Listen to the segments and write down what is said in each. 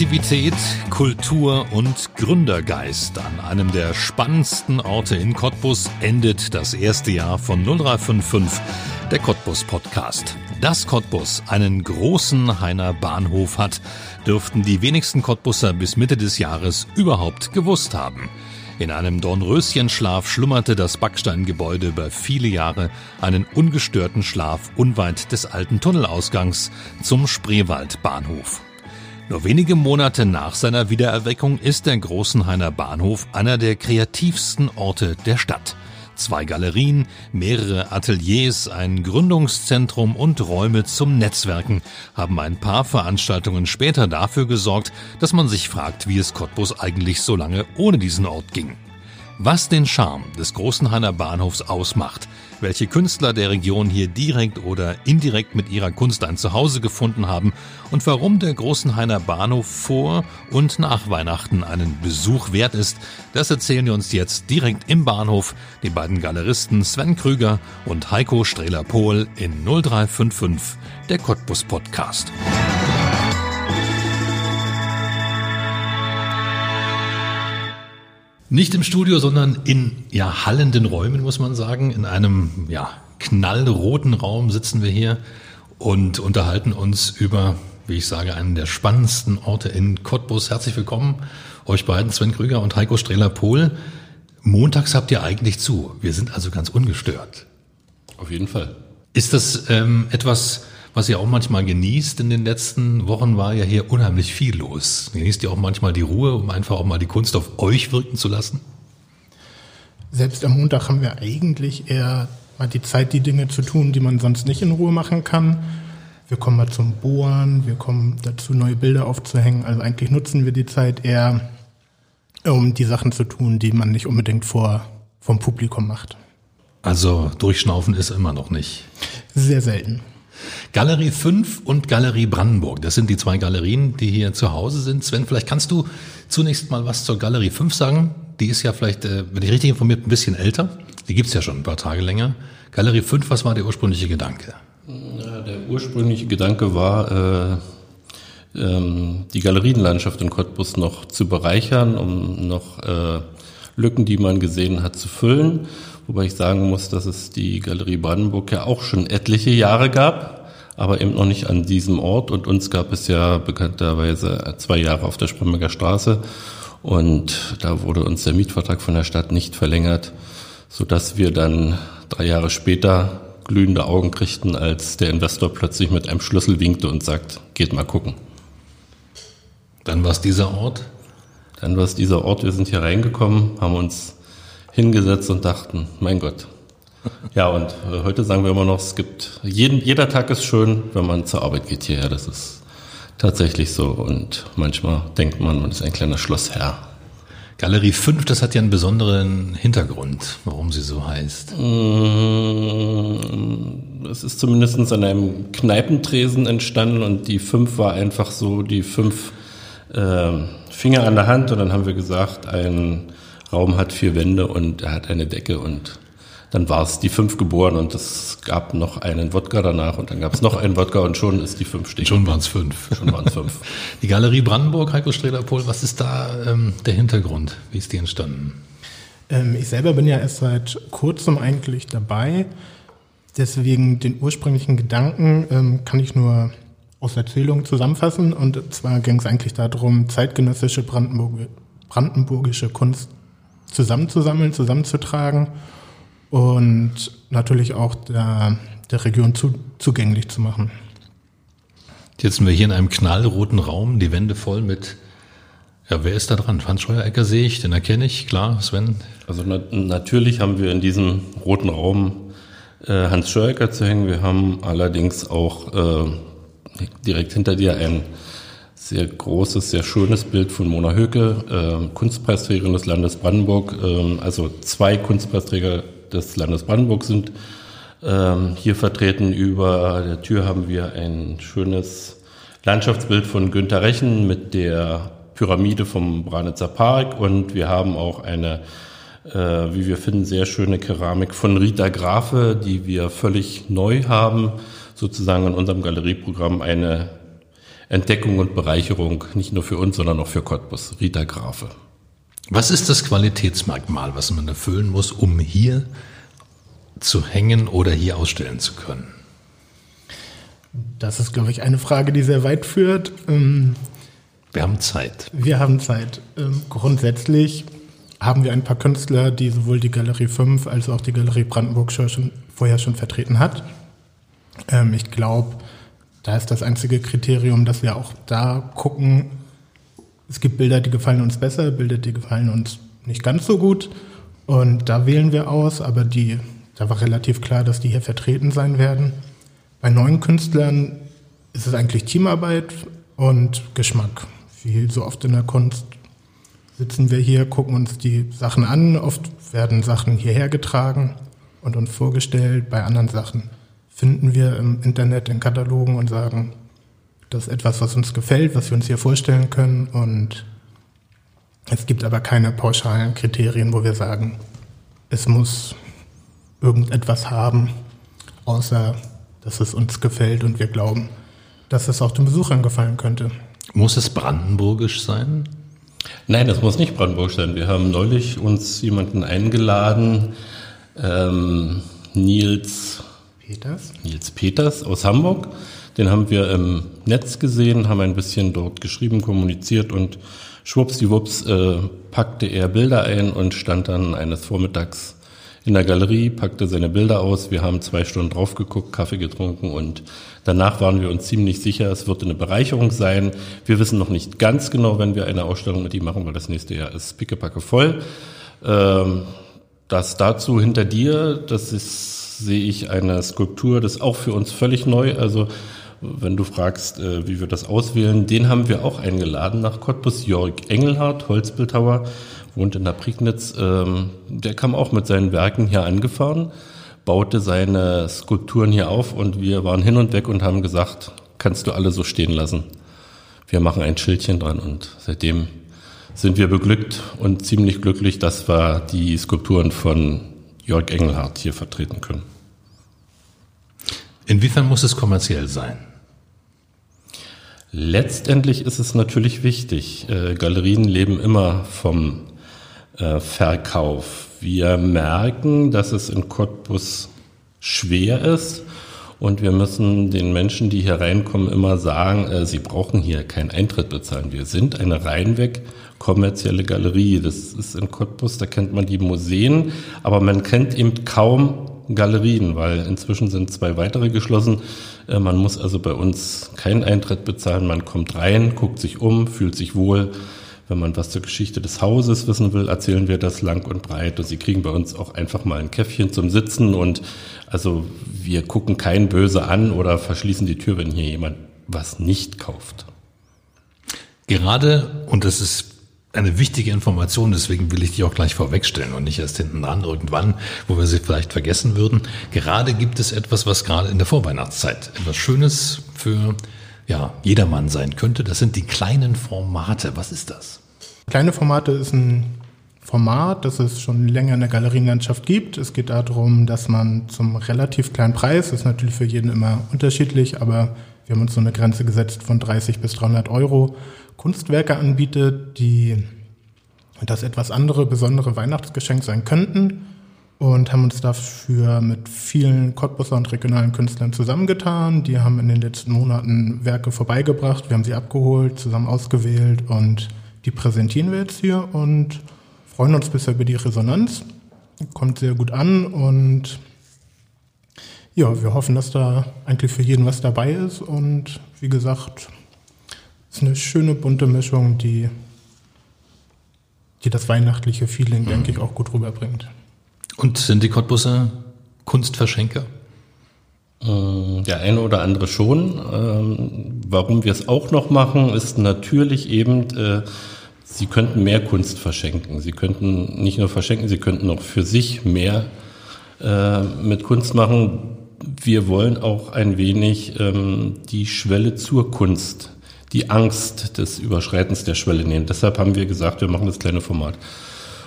Kreativität, Kultur und Gründergeist an einem der spannendsten Orte in Cottbus endet das erste Jahr von 0355, der Cottbus Podcast. Dass Cottbus einen großen Heiner Bahnhof hat, dürften die wenigsten Cottbusser bis Mitte des Jahres überhaupt gewusst haben. In einem Dornröschenschlaf schlummerte das Backsteingebäude über viele Jahre einen ungestörten Schlaf unweit des alten Tunnelausgangs zum Spreewaldbahnhof. Nur wenige Monate nach seiner Wiedererweckung ist der Großenhainer Bahnhof einer der kreativsten Orte der Stadt. Zwei Galerien, mehrere Ateliers, ein Gründungszentrum und Räume zum Netzwerken haben ein paar Veranstaltungen später dafür gesorgt, dass man sich fragt, wie es Cottbus eigentlich so lange ohne diesen Ort ging. Was den Charme des Großenhainer Bahnhofs ausmacht, welche Künstler der Region hier direkt oder indirekt mit ihrer Kunst ein Zuhause gefunden haben und warum der Großenhainer Bahnhof vor und nach Weihnachten einen Besuch wert ist, das erzählen wir uns jetzt direkt im Bahnhof die beiden Galeristen Sven Krüger und Heiko Strehler-Pohl in 0355, der Cottbus Podcast. Nicht im Studio, sondern in ja, hallenden Räumen, muss man sagen. In einem ja, knallroten Raum sitzen wir hier und unterhalten uns über, wie ich sage, einen der spannendsten Orte in Cottbus. Herzlich willkommen, euch beiden, Sven Krüger und Heiko Strehler-Pohl. Montags habt ihr eigentlich zu. Wir sind also ganz ungestört. Auf jeden Fall. Ist das ähm, etwas, was ihr auch manchmal genießt in den letzten Wochen, war ja hier unheimlich viel los. Genießt ihr auch manchmal die Ruhe, um einfach auch mal die Kunst auf euch wirken zu lassen? Selbst am Montag haben wir eigentlich eher mal die Zeit, die Dinge zu tun, die man sonst nicht in Ruhe machen kann. Wir kommen mal zum Bohren, wir kommen dazu, neue Bilder aufzuhängen. Also eigentlich nutzen wir die Zeit eher, um die Sachen zu tun, die man nicht unbedingt vor, vom Publikum macht. Also durchschnaufen ist immer noch nicht. Sehr selten. Galerie 5 und Galerie Brandenburg, das sind die zwei Galerien, die hier zu Hause sind. Sven, vielleicht kannst du zunächst mal was zur Galerie 5 sagen. Die ist ja vielleicht, äh, wenn ich richtig informiert, ein bisschen älter. Die gibt's ja schon ein paar Tage länger. Galerie 5, was war der ursprüngliche Gedanke? Ja, der ursprüngliche Gedanke war, äh, ähm, die Galerienlandschaft in Cottbus noch zu bereichern, um noch äh, Lücken, die man gesehen hat, zu füllen. Wobei ich sagen muss, dass es die Galerie Brandenburg ja auch schon etliche Jahre gab, aber eben noch nicht an diesem Ort. Und uns gab es ja bekannterweise zwei Jahre auf der Spremberger Straße. Und da wurde uns der Mietvertrag von der Stadt nicht verlängert, sodass wir dann drei Jahre später glühende Augen kriegten, als der Investor plötzlich mit einem Schlüssel winkte und sagt, geht mal gucken. Dann war es dieser Ort? Dann war es dieser Ort. Wir sind hier reingekommen, haben uns hingesetzt und dachten, mein Gott. Ja, und äh, heute sagen wir immer noch, es gibt, jeden, jeder Tag ist schön, wenn man zur Arbeit geht hierher. Das ist tatsächlich so. Und manchmal denkt man, man ist ein kleiner Schlossherr. Galerie 5, das hat ja einen besonderen Hintergrund, warum sie so heißt. Mm, es ist zumindest an einem Kneipentresen entstanden und die 5 war einfach so die fünf äh, Finger an der Hand und dann haben wir gesagt, ein Raum hat vier Wände und er hat eine Decke und dann war es die fünf geboren und es gab noch einen Wodka danach und dann gab es noch einen Wodka und schon ist die fünf stehen. Schon waren es fünf. Schon waren es fünf. die Galerie Brandenburg, Heiko Strehler-Pohl, was ist da ähm, der Hintergrund? Wie ist die entstanden? Ähm, ich selber bin ja erst seit kurzem eigentlich dabei. Deswegen den ursprünglichen Gedanken ähm, kann ich nur aus Erzählungen zusammenfassen. Und zwar ging es eigentlich darum, zeitgenössische Brandenburg brandenburgische Kunst zusammenzusammeln, zusammenzutragen und natürlich auch der, der Region zu, zugänglich zu machen. Jetzt sind wir hier in einem knallroten Raum, die Wände voll mit, ja, wer ist da dran? Franz Scheuerecker sehe ich, den erkenne ich, klar, Sven. Also na natürlich haben wir in diesem roten Raum äh, Hans Scheuerecker zu hängen. Wir haben allerdings auch äh, direkt hinter dir ein sehr großes, sehr schönes Bild von Mona Höke, äh, Kunstpreisträgerin des Landes Brandenburg. Äh, also zwei Kunstpreisträger des Landes Brandenburg sind äh, hier vertreten. Über der Tür haben wir ein schönes Landschaftsbild von Günter Rechen mit der Pyramide vom Branitzer Park und wir haben auch eine äh, wie wir finden, sehr schöne Keramik von Rita Grafe, die wir völlig neu haben, sozusagen in unserem Galerieprogramm eine Entdeckung und Bereicherung, nicht nur für uns, sondern auch für Cottbus. Rita Grafe. Was ist das Qualitätsmerkmal, was man erfüllen muss, um hier zu hängen oder hier ausstellen zu können? Das ist, glaube ich, eine Frage, die sehr weit führt. Ähm, wir haben Zeit. Wir haben Zeit. Ähm, grundsätzlich haben wir ein paar Künstler, die sowohl die Galerie 5 als auch die Galerie Brandenburg schon, vorher schon vertreten hat. Ähm, ich glaube, da ist das einzige Kriterium, dass wir auch da gucken, es gibt Bilder, die gefallen uns besser, Bilder, die gefallen uns nicht ganz so gut. Und da wählen wir aus, aber die, da war relativ klar, dass die hier vertreten sein werden. Bei neuen Künstlern ist es eigentlich Teamarbeit und Geschmack. Wie so oft in der Kunst sitzen wir hier, gucken uns die Sachen an. Oft werden Sachen hierher getragen und uns vorgestellt. Bei anderen Sachen finden wir im Internet in Katalogen und sagen, das ist etwas, was uns gefällt, was wir uns hier vorstellen können. Und es gibt aber keine pauschalen Kriterien, wo wir sagen, es muss irgendetwas haben, außer dass es uns gefällt und wir glauben, dass es auch den Besuchern gefallen könnte. Muss es brandenburgisch sein? Nein, das muss nicht brandenburgisch sein. Wir haben neulich uns jemanden eingeladen, ähm, Nils Peters. Nils Peters aus Hamburg. Den haben wir im Netz gesehen, haben ein bisschen dort geschrieben, kommuniziert und schwuppsdiwupps äh, packte er Bilder ein und stand dann eines Vormittags in der Galerie, packte seine Bilder aus. Wir haben zwei Stunden drauf geguckt, Kaffee getrunken und danach waren wir uns ziemlich sicher, es wird eine Bereicherung sein. Wir wissen noch nicht ganz genau, wenn wir eine Ausstellung mit ihm machen, weil das nächste Jahr ist pickepacke voll. Ähm, das dazu hinter dir, das ist, sehe ich eine Skulptur, das ist auch für uns völlig neu. Also wenn du fragst, äh, wie wir das auswählen, den haben wir auch eingeladen nach Cottbus. Jörg Engelhardt, Holzbildhauer, wohnt in der Prignitz. Ähm, der kam auch mit seinen Werken hier angefahren, baute seine Skulpturen hier auf und wir waren hin und weg und haben gesagt, kannst du alle so stehen lassen. Wir machen ein Schildchen dran und seitdem sind wir beglückt und ziemlich glücklich, dass wir die Skulpturen von Jörg Engelhardt hier vertreten können. Inwiefern muss es kommerziell sein? Letztendlich ist es natürlich wichtig. Äh, Galerien leben immer vom äh, Verkauf. Wir merken, dass es in Cottbus schwer ist und wir müssen den Menschen, die hier reinkommen, immer sagen, äh, sie brauchen hier keinen Eintritt bezahlen. Wir sind eine reinweg kommerzielle Galerie. Das ist in Cottbus, da kennt man die Museen, aber man kennt eben kaum Galerien, weil inzwischen sind zwei weitere geschlossen. Äh, man muss also bei uns keinen Eintritt bezahlen. Man kommt rein, guckt sich um, fühlt sich wohl. Wenn man was zur Geschichte des Hauses wissen will, erzählen wir das lang und breit. Und Sie kriegen bei uns auch einfach mal ein Käffchen zum Sitzen. Und also wir gucken keinen böse an oder verschließen die Tür, wenn hier jemand was nicht kauft. Gerade, und das ist eine wichtige Information, deswegen will ich die auch gleich vorwegstellen und nicht erst hinten dran irgendwann, wo wir sie vielleicht vergessen würden. Gerade gibt es etwas, was gerade in der Vorweihnachtszeit etwas Schönes für ja, jedermann sein könnte. Das sind die kleinen Formate. Was ist das? Kleine Formate ist ein Format, das es schon länger in der Galerienlandschaft gibt. Es geht darum, dass man zum relativ kleinen Preis, das ist natürlich für jeden immer unterschiedlich, aber wir haben uns so eine Grenze gesetzt von 30 bis 300 Euro, Kunstwerke anbietet, die das etwas andere, besondere Weihnachtsgeschenk sein könnten und haben uns dafür mit vielen Cottbusser und regionalen Künstlern zusammengetan. Die haben in den letzten Monaten Werke vorbeigebracht, wir haben sie abgeholt, zusammen ausgewählt und die präsentieren wir jetzt hier und freuen uns bisher über die Resonanz. Kommt sehr gut an und ja, wir hoffen, dass da eigentlich für jeden was dabei ist und wie gesagt, es ist eine schöne bunte Mischung, die, die das weihnachtliche Feeling, mhm. denke ich, auch gut rüberbringt. Und sind die Cottbusser Kunstverschenker? Äh, der eine oder andere schon. Ähm, warum wir es auch noch machen, ist natürlich eben, äh, Sie könnten mehr Kunst verschenken. Sie könnten nicht nur verschenken, Sie könnten auch für sich mehr äh, mit Kunst machen. Wir wollen auch ein wenig ähm, die Schwelle zur Kunst die Angst des Überschreitens der Schwelle nehmen. Deshalb haben wir gesagt, wir machen das kleine Format.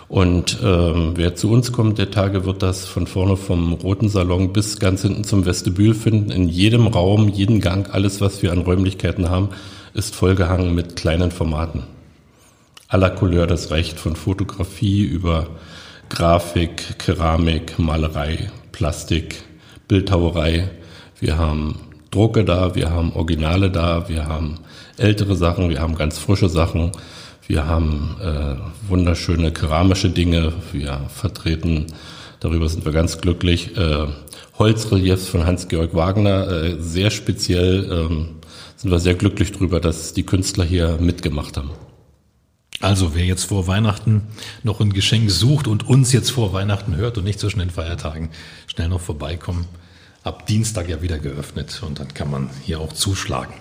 Und ähm, wer zu uns kommt der Tage, wird das von vorne vom roten Salon bis ganz hinten zum Vestibül finden. In jedem Raum, jeden Gang, alles, was wir an Räumlichkeiten haben, ist vollgehangen mit kleinen Formaten. Aller Couleur, das reicht von Fotografie über Grafik, Keramik, Malerei, Plastik, Bildhauerei. Wir haben Drucke da, wir haben Originale da, wir haben ältere Sachen, wir haben ganz frische Sachen. Wir haben äh, wunderschöne keramische Dinge. Wir vertreten, darüber sind wir ganz glücklich, äh, Holzreliefs von Hans-Georg Wagner. Äh, sehr speziell ähm, sind wir sehr glücklich darüber, dass die Künstler hier mitgemacht haben. Also wer jetzt vor Weihnachten noch ein Geschenk sucht und uns jetzt vor Weihnachten hört und nicht zwischen den Feiertagen, schnell noch vorbeikommen. Ab Dienstag ja wieder geöffnet und dann kann man hier auch zuschlagen.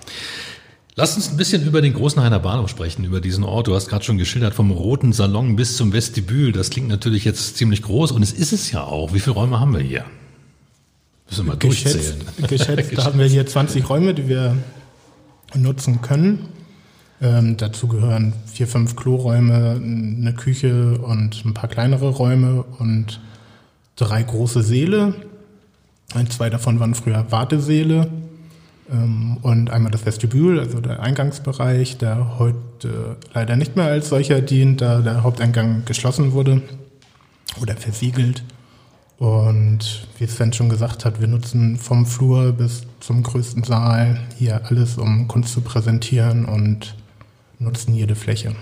Lass uns ein bisschen über den Großenhainer Bahnhof sprechen, über diesen Ort. Du hast gerade schon geschildert, vom Roten Salon bis zum Vestibül. Das klingt natürlich jetzt ziemlich groß und es ist es ja auch. Wie viele Räume haben wir hier? Müssen wir mal durchzählen. Geschätzt, geschätzt haben wir hier 20 Räume, die wir nutzen können. Ähm, dazu gehören vier, fünf Kloräume, eine Küche und ein paar kleinere Räume und drei große Säle. Ein, zwei davon waren früher Wartesäle. Ähm, und einmal das Vestibül, also der Eingangsbereich, der heute leider nicht mehr als solcher dient, da der Haupteingang geschlossen wurde oder versiegelt. Und wie Sven schon gesagt hat, wir nutzen vom Flur bis zum größten Saal hier alles, um Kunst zu präsentieren und nutzen jede Fläche.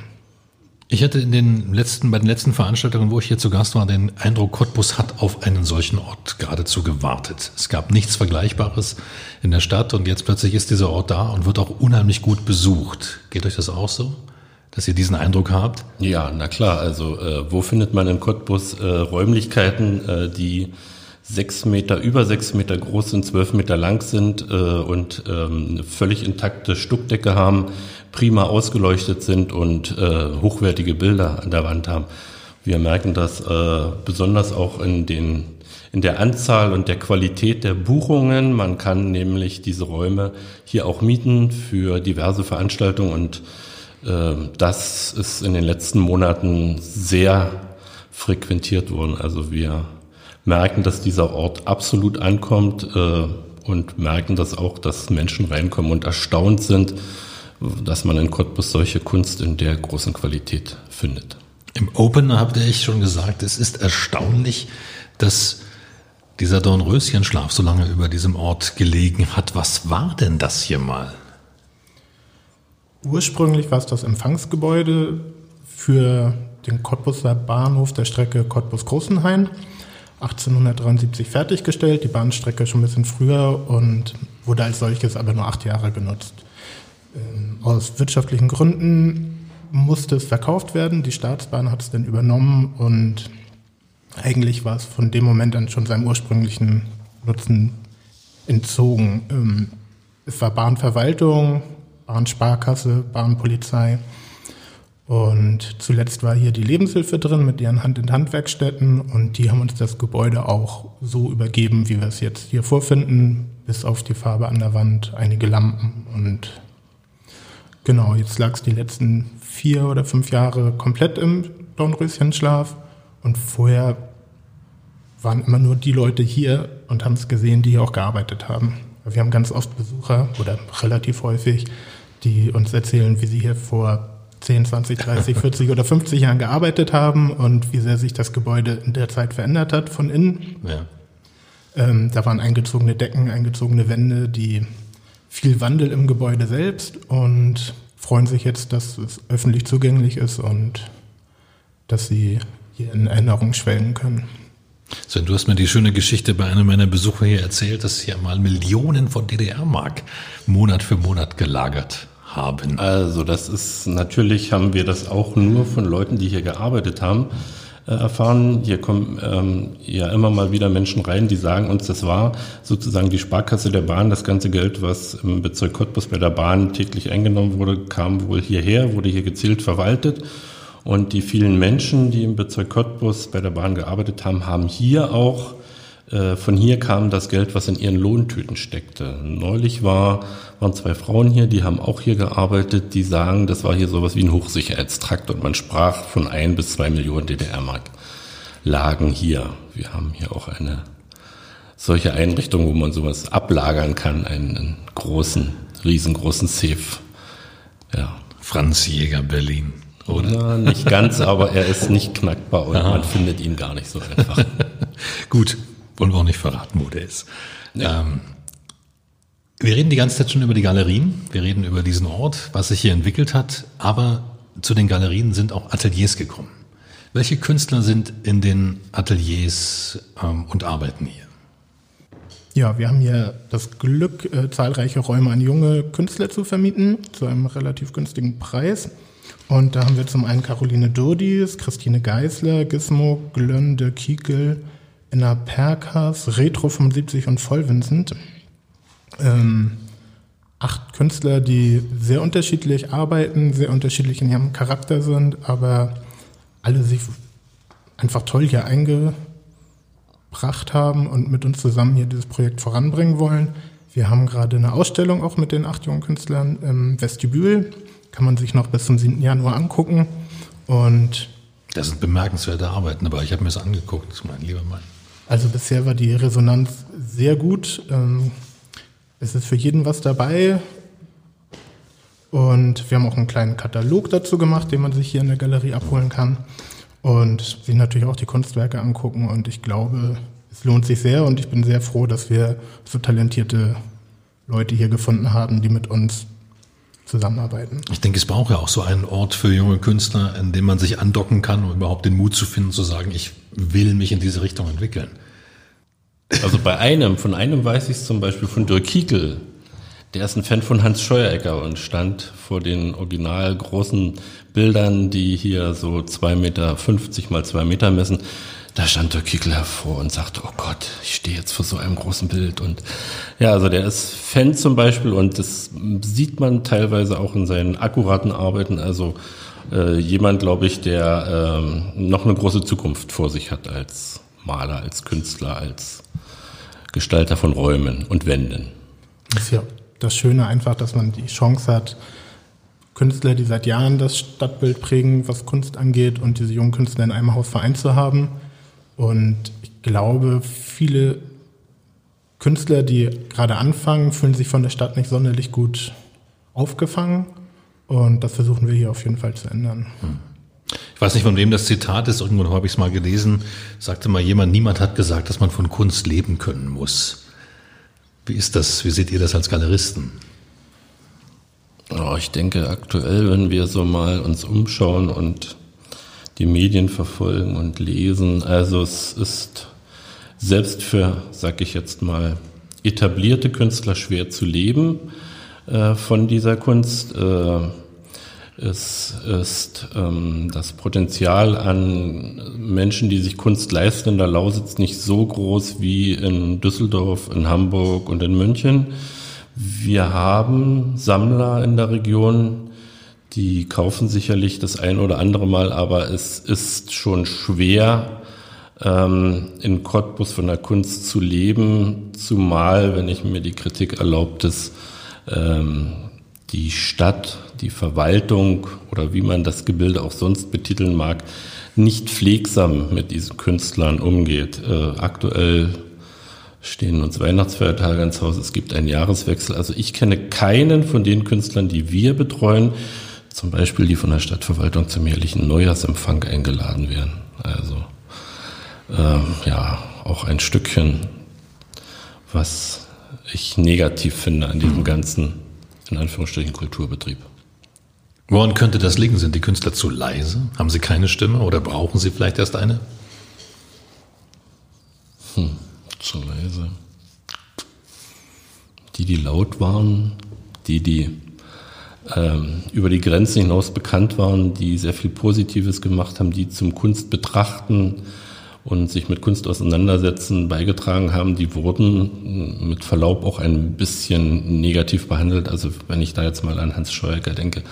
Ich hatte in den letzten, bei den letzten Veranstaltungen, wo ich hier zu Gast war, den Eindruck, Cottbus hat auf einen solchen Ort geradezu gewartet. Es gab nichts Vergleichbares in der Stadt und jetzt plötzlich ist dieser Ort da und wird auch unheimlich gut besucht. Geht euch das auch so? Dass ihr diesen Eindruck habt? Ja, na klar. Also äh, wo findet man in Cottbus äh, Räumlichkeiten, äh, die sechs Meter, über sechs Meter groß sind, zwölf Meter lang sind äh, und ähm, eine völlig intakte Stuckdecke haben, prima ausgeleuchtet sind und äh, hochwertige Bilder an der Wand haben. Wir merken das äh, besonders auch in den in der Anzahl und der Qualität der Buchungen. Man kann nämlich diese Räume hier auch mieten für diverse Veranstaltungen und äh, das ist in den letzten Monaten sehr frequentiert worden. Also wir merken, dass dieser Ort absolut ankommt äh, und merken das auch, dass Menschen reinkommen und erstaunt sind, dass man in Cottbus solche Kunst in der großen Qualität findet. Im Open habt ihr echt schon gesagt, es ist erstaunlich, dass dieser Dornröschenschlaf so lange über diesem Ort gelegen hat. Was war denn das hier mal? Ursprünglich war es das Empfangsgebäude für den Cottbuser Bahnhof der Strecke Cottbus-Großenhain. 1873 fertiggestellt, die Bahnstrecke schon ein bisschen früher und wurde als solches aber nur acht Jahre genutzt. Ähm, aus wirtschaftlichen Gründen musste es verkauft werden. Die Staatsbahn hat es dann übernommen und eigentlich war es von dem Moment an schon seinem ursprünglichen Nutzen entzogen. Ähm, es war Bahnverwaltung, Bahnsparkasse, Bahnpolizei. Und zuletzt war hier die Lebenshilfe drin mit ihren Hand-in-Hand-Werkstätten und die haben uns das Gebäude auch so übergeben, wie wir es jetzt hier vorfinden, bis auf die Farbe an der Wand, einige Lampen und Genau, jetzt lag es die letzten vier oder fünf Jahre komplett im Dornröschenschlaf und vorher waren immer nur die Leute hier und haben es gesehen, die hier auch gearbeitet haben. Wir haben ganz oft Besucher oder relativ häufig, die uns erzählen, wie sie hier vor 10, 20, 30, 40 oder 50 Jahren gearbeitet haben und wie sehr sich das Gebäude in der Zeit verändert hat von innen. Ja. Ähm, da waren eingezogene Decken, eingezogene Wände, die viel Wandel im Gebäude selbst und freuen sich jetzt, dass es öffentlich zugänglich ist und dass sie hier in Erinnerung schwelgen können. Sven, du hast mir die schöne Geschichte bei einem meiner Besucher hier erzählt, dass hier mal Millionen von DDR-Mark Monat für Monat gelagert haben. Also das ist natürlich haben wir das auch nur von Leuten, die hier gearbeitet haben. Äh, erfahren. Hier kommen ähm, ja immer mal wieder Menschen rein, die sagen uns, das war sozusagen die Sparkasse der Bahn. Das ganze Geld, was im Bezirk Cottbus bei der Bahn täglich eingenommen wurde, kam wohl hierher, wurde hier gezielt verwaltet. Und die vielen Menschen, die im Bezirk Cottbus bei der Bahn gearbeitet haben, haben hier auch von hier kam das Geld, was in ihren Lohntüten steckte. Neulich war, waren zwei Frauen hier, die haben auch hier gearbeitet, die sagen, das war hier sowas wie ein Hochsicherheitstrakt und man sprach von ein bis zwei Millionen DDR-Mark lagen hier. Wir haben hier auch eine solche Einrichtung, wo man sowas ablagern kann, einen großen, riesengroßen Safe. Ja. Franz Jäger Berlin, oder? Ja, nicht ganz, aber er ist nicht knackbar und Aha. man findet ihn gar nicht so einfach. Gut, wollen wir auch nicht verraten, wo der ist. Ja. Ähm, wir reden die ganze Zeit schon über die Galerien, wir reden über diesen Ort, was sich hier entwickelt hat, aber zu den Galerien sind auch Ateliers gekommen. Welche Künstler sind in den Ateliers ähm, und arbeiten hier? Ja, wir haben hier das Glück, äh, zahlreiche Räume an junge Künstler zu vermieten, zu einem relativ günstigen Preis. Und da haben wir zum einen Caroline Durdis, Christine Geisler, Gizmo, Glönde, Kiekel, Enna Perkas, Retro 75 und Vollvincent. Ähm, acht Künstler, die sehr unterschiedlich arbeiten, sehr unterschiedlich in ihrem Charakter sind, aber alle sich einfach toll hier einge gebracht haben und mit uns zusammen hier dieses Projekt voranbringen wollen. Wir haben gerade eine Ausstellung auch mit den acht jungen Künstlern im Vestibül. Kann man sich noch bis zum 7. Januar angucken. Und das sind bemerkenswerte Arbeiten, aber ich habe mir das angeguckt, mein lieber Mann. Also bisher war die Resonanz sehr gut. Ähm, es ist für jeden was dabei. Und wir haben auch einen kleinen Katalog dazu gemacht, den man sich hier in der Galerie abholen kann und sich natürlich auch die Kunstwerke angucken. Und ich glaube, es lohnt sich sehr und ich bin sehr froh, dass wir so talentierte Leute hier gefunden haben, die mit uns zusammenarbeiten. Ich denke, es braucht ja auch so einen Ort für junge Künstler, in dem man sich andocken kann, um überhaupt den Mut zu finden, zu sagen, ich will mich in diese Richtung entwickeln. Also bei einem, von einem weiß ich es zum Beispiel von Dirk Kiekel, der ist ein Fan von Hans Scheuerecker und stand vor den original großen Bildern, die hier so 2,50 Meter mal 2 Meter messen. Da stand der Kickel hervor und sagte, oh Gott, ich stehe jetzt vor so einem großen Bild. Und ja, also der ist Fan zum Beispiel und das sieht man teilweise auch in seinen akkuraten Arbeiten. Also äh, jemand, glaube ich, der ähm, noch eine große Zukunft vor sich hat als Maler, als Künstler, als Gestalter von Räumen und Wänden. Ist ja das Schöne einfach, dass man die Chance hat, Künstler, die seit Jahren das Stadtbild prägen, was Kunst angeht, und diese jungen Künstler in einem Haus vereint zu haben. Und ich glaube, viele Künstler, die gerade anfangen, fühlen sich von der Stadt nicht sonderlich gut aufgefangen. Und das versuchen wir hier auf jeden Fall zu ändern. Hm. Ich weiß nicht, von wem das Zitat ist. Irgendwo habe ich es mal gelesen. Sagte mal jemand, niemand hat gesagt, dass man von Kunst leben können muss. Wie ist das? Wie seht ihr das als Galeristen? Ich denke aktuell, wenn wir so mal uns umschauen und die Medien verfolgen und lesen, also es ist selbst für, sag ich jetzt mal, etablierte Künstler schwer zu leben äh, von dieser Kunst. Äh, es ist ähm, das Potenzial an Menschen, die sich Kunst leisten in der Lausitz nicht so groß wie in Düsseldorf, in Hamburg und in München. Wir haben Sammler in der Region, die kaufen sicherlich das ein oder andere Mal, aber es ist schon schwer, ähm, in Cottbus von der Kunst zu leben, zumal, wenn ich mir die Kritik erlaubt ist, die Stadt die Verwaltung oder wie man das Gebilde auch sonst betiteln mag, nicht pflegsam mit diesen Künstlern umgeht. Äh, aktuell stehen uns Weihnachtsfeiertage ins Haus, es gibt einen Jahreswechsel. Also ich kenne keinen von den Künstlern, die wir betreuen, zum Beispiel die von der Stadtverwaltung zum jährlichen Neujahrsempfang eingeladen werden. Also ähm, ja, auch ein Stückchen, was ich negativ finde an diesem ganzen, in Anführungsstrichen, Kulturbetrieb. Woran könnte das liegen? Sind die Künstler zu leise? Haben sie keine Stimme oder brauchen sie vielleicht erst eine? Hm, zu leise. Die, die laut waren, die, die ähm, über die Grenzen hinaus bekannt waren, die sehr viel Positives gemacht haben, die zum Kunstbetrachten und sich mit Kunst auseinandersetzen, beigetragen haben, die wurden mit Verlaub auch ein bisschen negativ behandelt. Also wenn ich da jetzt mal an Hans Scheuerker denke,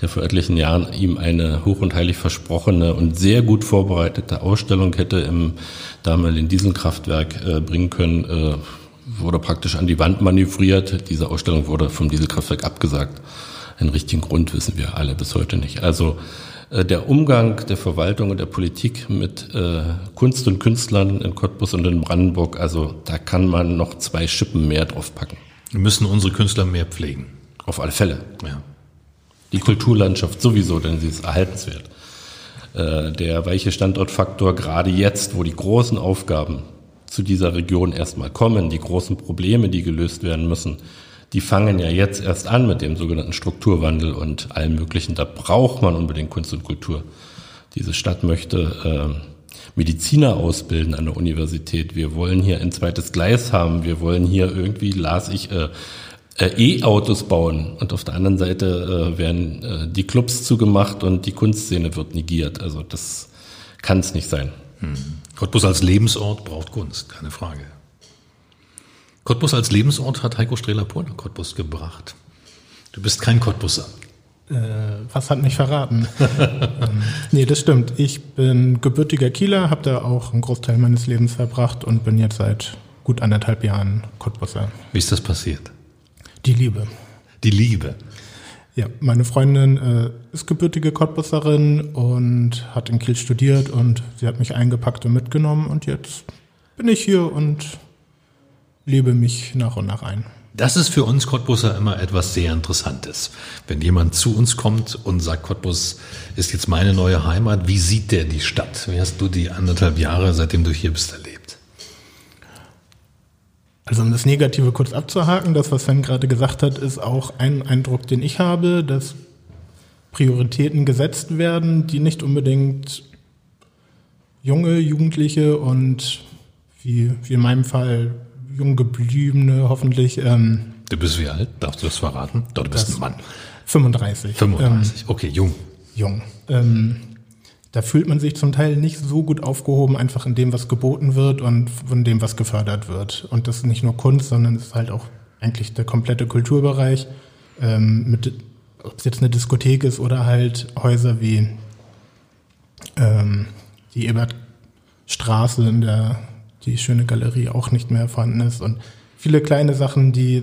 der vor etlichen Jahren ihm eine hoch und heilig versprochene und sehr gut vorbereitete Ausstellung hätte im damaligen Dieselkraftwerk äh, bringen können, äh, wurde praktisch an die Wand manövriert. Diese Ausstellung wurde vom Dieselkraftwerk abgesagt. Einen richtigen Grund wissen wir alle bis heute nicht. Also der Umgang der Verwaltung und der Politik mit äh, Kunst und Künstlern in Cottbus und in Brandenburg, also da kann man noch zwei Schippen mehr draufpacken. Wir müssen unsere Künstler mehr pflegen. Auf alle Fälle. Ja. Die Kulturlandschaft sowieso, denn sie ist erhaltenswert. Äh, der weiche Standortfaktor gerade jetzt, wo die großen Aufgaben zu dieser Region erstmal kommen, die großen Probleme, die gelöst werden müssen, die fangen ja jetzt erst an mit dem sogenannten Strukturwandel und allem Möglichen. Da braucht man unbedingt Kunst und Kultur. Diese Stadt möchte äh, Mediziner ausbilden an der Universität. Wir wollen hier ein zweites Gleis haben. Wir wollen hier irgendwie, las ich, äh, äh, E-Autos bauen. Und auf der anderen Seite äh, werden äh, die Clubs zugemacht und die Kunstszene wird negiert. Also das kann es nicht sein. Hm. Cottbus als Lebensort braucht Kunst, keine Frage. Cottbus als Lebensort hat Heiko Strehler-Pohl nach Cottbus gebracht. Du bist kein Cottbusser. Äh, was hat mich verraten? ähm, nee, das stimmt. Ich bin gebürtiger Kieler, habe da auch einen Großteil meines Lebens verbracht und bin jetzt seit gut anderthalb Jahren Cottbusser. Wie ist das passiert? Die Liebe. Die Liebe. Ja, meine Freundin äh, ist gebürtige Cottbusserin und hat in Kiel studiert und sie hat mich eingepackt und mitgenommen und jetzt bin ich hier und lebe mich nach und nach ein. Das ist für uns Cottbusser immer etwas sehr Interessantes. Wenn jemand zu uns kommt und sagt, Cottbus ist jetzt meine neue Heimat, wie sieht der die Stadt? Wie hast du die anderthalb Jahre, seitdem du hier bist, erlebt? Also um das Negative kurz abzuhaken, das, was Sven gerade gesagt hat, ist auch ein Eindruck, den ich habe, dass Prioritäten gesetzt werden, die nicht unbedingt junge, Jugendliche und wie, wie in meinem Fall jung gebliebene, hoffentlich. Ähm, du bist wie alt? Darfst du das verraten? Doch, du bist ein Mann. 35. 35, ähm, okay, jung. Jung. Ähm, da fühlt man sich zum Teil nicht so gut aufgehoben, einfach in dem, was geboten wird und von dem, was gefördert wird. Und das ist nicht nur Kunst, sondern es ist halt auch eigentlich der komplette Kulturbereich. Ähm, mit, ob es jetzt eine Diskothek ist oder halt Häuser wie ähm, die Ebertstraße in der die schöne Galerie auch nicht mehr vorhanden ist und viele kleine Sachen, die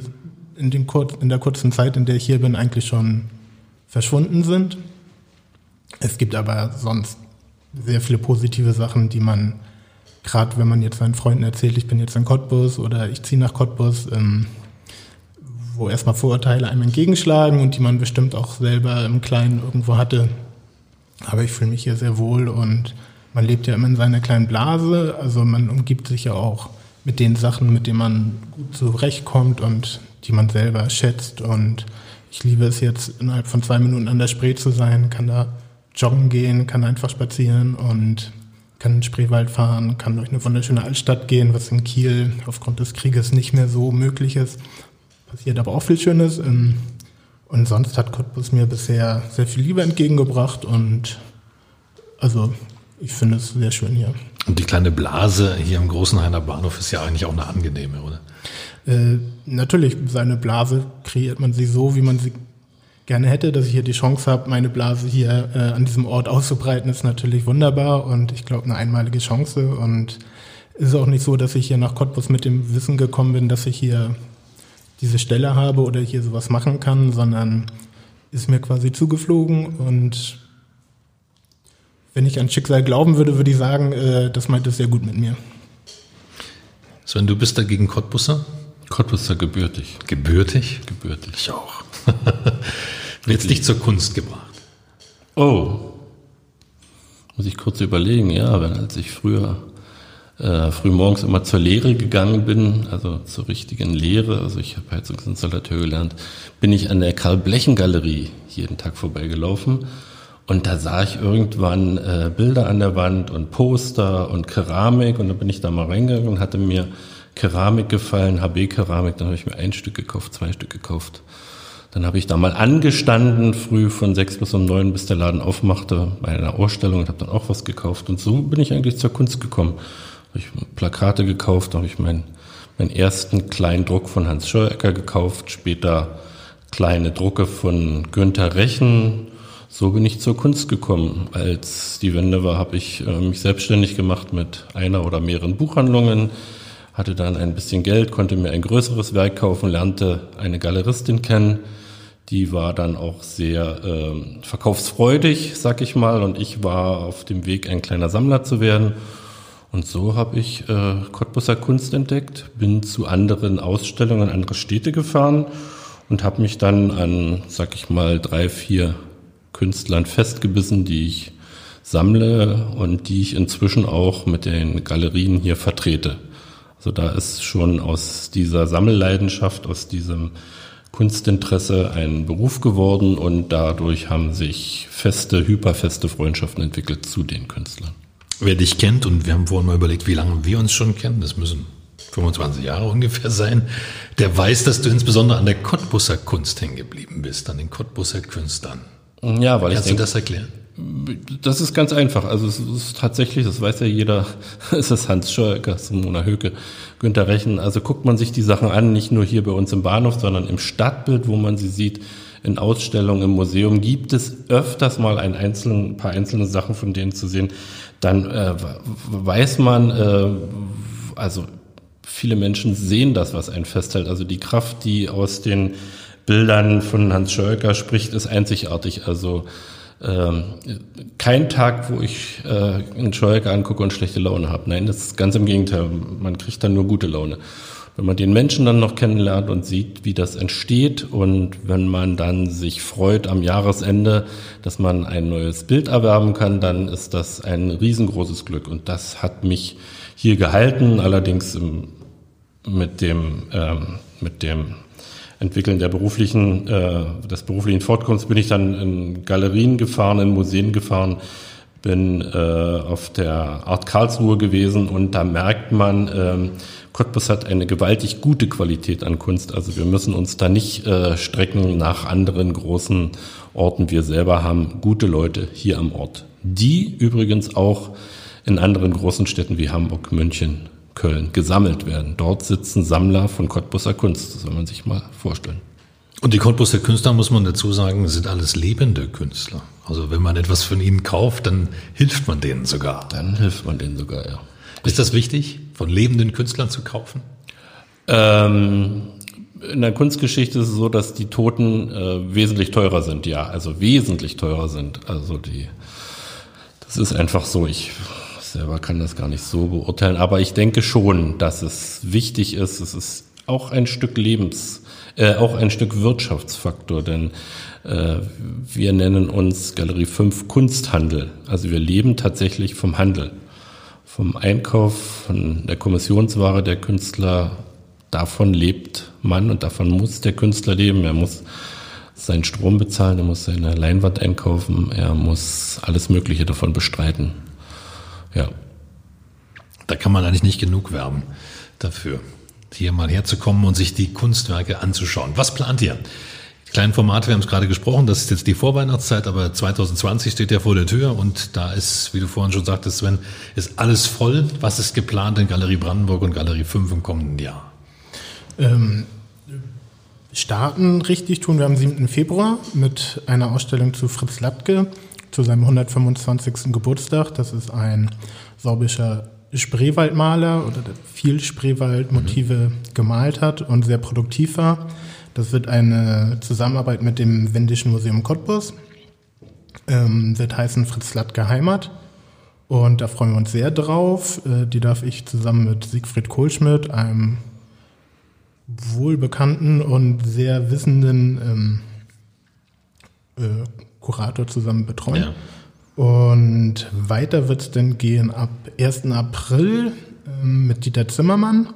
in, den Kur in der kurzen Zeit, in der ich hier bin, eigentlich schon verschwunden sind. Es gibt aber sonst sehr viele positive Sachen, die man, gerade wenn man jetzt seinen Freunden erzählt, ich bin jetzt in Cottbus oder ich ziehe nach Cottbus, ähm, wo erstmal Vorurteile einem entgegenschlagen und die man bestimmt auch selber im Kleinen irgendwo hatte. Aber ich fühle mich hier sehr wohl und man lebt ja immer in seiner kleinen Blase, also man umgibt sich ja auch mit den Sachen, mit denen man gut zurechtkommt und die man selber schätzt. Und ich liebe es jetzt innerhalb von zwei Minuten an der Spree zu sein, kann da joggen gehen, kann einfach spazieren und kann in den Spreewald fahren, kann durch eine wunderschöne Altstadt gehen, was in Kiel aufgrund des Krieges nicht mehr so möglich ist. Passiert aber auch viel Schönes. Ähm, und sonst hat Cottbus mir bisher sehr viel Liebe entgegengebracht und also ich finde es sehr schön hier. Und die kleine Blase hier am Großenhainer Bahnhof ist ja eigentlich auch eine angenehme, oder? Äh, natürlich, seine Blase kreiert man sie so, wie man sie gerne hätte, dass ich hier die Chance habe, meine Blase hier äh, an diesem Ort auszubreiten, ist natürlich wunderbar und ich glaube eine einmalige Chance und es ist auch nicht so, dass ich hier nach Cottbus mit dem Wissen gekommen bin, dass ich hier diese Stelle habe oder hier sowas machen kann, sondern ist mir quasi zugeflogen und wenn ich an Schicksal glauben würde, würde ich sagen, äh, das meint es sehr gut mit mir. Sven, du bist dagegen Cottbusser? Cottbusser gebürtig. Gebürtig? Gebürtig. Ich auch. Jetzt dich zur Kunst gebracht. Oh. Muss ich kurz überlegen, ja, wenn als ich früher äh, früh morgens immer zur Lehre gegangen bin, also zur richtigen Lehre, also ich habe Heizungsinstallateur gelernt, bin ich an der Karl-Blechen-Galerie jeden Tag vorbeigelaufen und da sah ich irgendwann äh, Bilder an der Wand und Poster und Keramik und dann bin ich da mal reingegangen und hatte mir Keramik gefallen, HB-Keramik, dann habe ich mir ein Stück gekauft, zwei Stück gekauft. Dann habe ich da mal angestanden, früh von sechs bis um neun, bis der Laden aufmachte, bei einer Ausstellung und habe dann auch was gekauft. Und so bin ich eigentlich zur Kunst gekommen. Habe ich Plakate gekauft, habe ich meinen, meinen ersten kleinen Druck von Hans Scheuecker gekauft, später kleine Drucke von Günther Rechen. So bin ich zur Kunst gekommen. Als die Wende war, habe ich äh, mich selbstständig gemacht mit einer oder mehreren Buchhandlungen hatte dann ein bisschen Geld, konnte mir ein größeres Werk kaufen, lernte eine Galeristin kennen, die war dann auch sehr äh, verkaufsfreudig, sag ich mal, und ich war auf dem Weg, ein kleiner Sammler zu werden. Und so habe ich äh, Cottbusser Kunst entdeckt, bin zu anderen Ausstellungen in andere Städte gefahren und habe mich dann an, sag ich mal, drei, vier Künstlern festgebissen, die ich sammle und die ich inzwischen auch mit den Galerien hier vertrete. Also da ist schon aus dieser Sammelleidenschaft, aus diesem Kunstinteresse ein Beruf geworden und dadurch haben sich feste, hyperfeste Freundschaften entwickelt zu den Künstlern. Wer dich kennt, und wir haben vorhin mal überlegt, wie lange wir uns schon kennen, das müssen 25 Jahre ungefähr sein, der weiß, dass du insbesondere an der Cottbusser Kunst hängen geblieben bist, an den Cottbusser Künstlern. Ja, weil Kannst ich denke, du das erklären? Das ist ganz einfach. Also es ist tatsächlich, das weiß ja jeder, es ist Hans Scheuer, Simona Höke, Günter Rechen. Also guckt man sich die Sachen an, nicht nur hier bei uns im Bahnhof, sondern im Stadtbild, wo man sie sieht, in Ausstellungen, im Museum, gibt es öfters mal ein, einzelnen, ein paar einzelne Sachen von denen zu sehen. Dann äh, weiß man, äh, also viele Menschen sehen das, was einen festhält. Also die Kraft, die aus den Bildern von Hans Scheuer spricht, ist einzigartig. Also ähm, kein Tag, wo ich äh, einen Scheuerker angucke und schlechte Laune habe. Nein, das ist ganz im Gegenteil. Man kriegt dann nur gute Laune. Wenn man den Menschen dann noch kennenlernt und sieht, wie das entsteht und wenn man dann sich freut am Jahresende, dass man ein neues Bild erwerben kann, dann ist das ein riesengroßes Glück. Und das hat mich hier gehalten, allerdings im, mit dem, ähm, mit dem Entwickeln der beruflichen, äh, des beruflichen Fortkommens bin ich dann in Galerien gefahren, in Museen gefahren, bin äh, auf der Art Karlsruhe gewesen und da merkt man, äh, Cottbus hat eine gewaltig gute Qualität an Kunst. Also wir müssen uns da nicht äh, strecken nach anderen großen Orten. Wir selber haben gute Leute hier am Ort, die übrigens auch in anderen großen Städten wie Hamburg, München, Köln gesammelt werden. Dort sitzen Sammler von Cottbusser Kunst, das soll man sich mal vorstellen. Und die Cottbusser Künstler, muss man dazu sagen, sind alles lebende Künstler. Also wenn man etwas von ihnen kauft, dann hilft man denen sogar. Dann hilft man denen sogar, ja. Ist das wichtig, von lebenden Künstlern zu kaufen? Ähm, in der Kunstgeschichte ist es so, dass die Toten äh, wesentlich teurer sind, ja, also wesentlich teurer sind. Also die, das ist einfach so. Ich selber kann das gar nicht so beurteilen, aber ich denke schon, dass es wichtig ist. Es ist auch ein Stück Lebens, äh, auch ein Stück Wirtschaftsfaktor, denn äh, wir nennen uns Galerie 5 Kunsthandel. Also wir leben tatsächlich vom Handel, vom Einkauf, von der Kommissionsware der Künstler. Davon lebt man und davon muss der Künstler leben. Er muss seinen Strom bezahlen, er muss seine Leinwand einkaufen, er muss alles Mögliche davon bestreiten. Ja. Da kann man eigentlich nicht genug werben dafür, hier mal herzukommen und sich die Kunstwerke anzuschauen. Was plant ihr? Die kleinen Formate, wir haben es gerade gesprochen, das ist jetzt die Vorweihnachtszeit, aber 2020 steht ja vor der Tür und da ist, wie du vorhin schon sagtest, Sven, ist alles voll. Was ist geplant in Galerie Brandenburg und Galerie 5 im kommenden Jahr? Ähm, starten richtig tun wir am 7. Februar mit einer Ausstellung zu Fritz Lattke zu seinem 125. Geburtstag. Das ist ein sorbischer Spreewaldmaler oder der viel Spreewaldmotive mhm. gemalt hat und sehr produktiv war. Das wird eine Zusammenarbeit mit dem Wendischen Museum Cottbus. Ähm, wird heißen Fritz Lattke Heimat. Und da freuen wir uns sehr drauf. Äh, die darf ich zusammen mit Siegfried Kohlschmidt, einem wohlbekannten und sehr wissenden ähm, äh, Kurator zusammen betreuen. Ja. Und weiter wird es dann gehen ab 1. April äh, mit Dieter Zimmermann.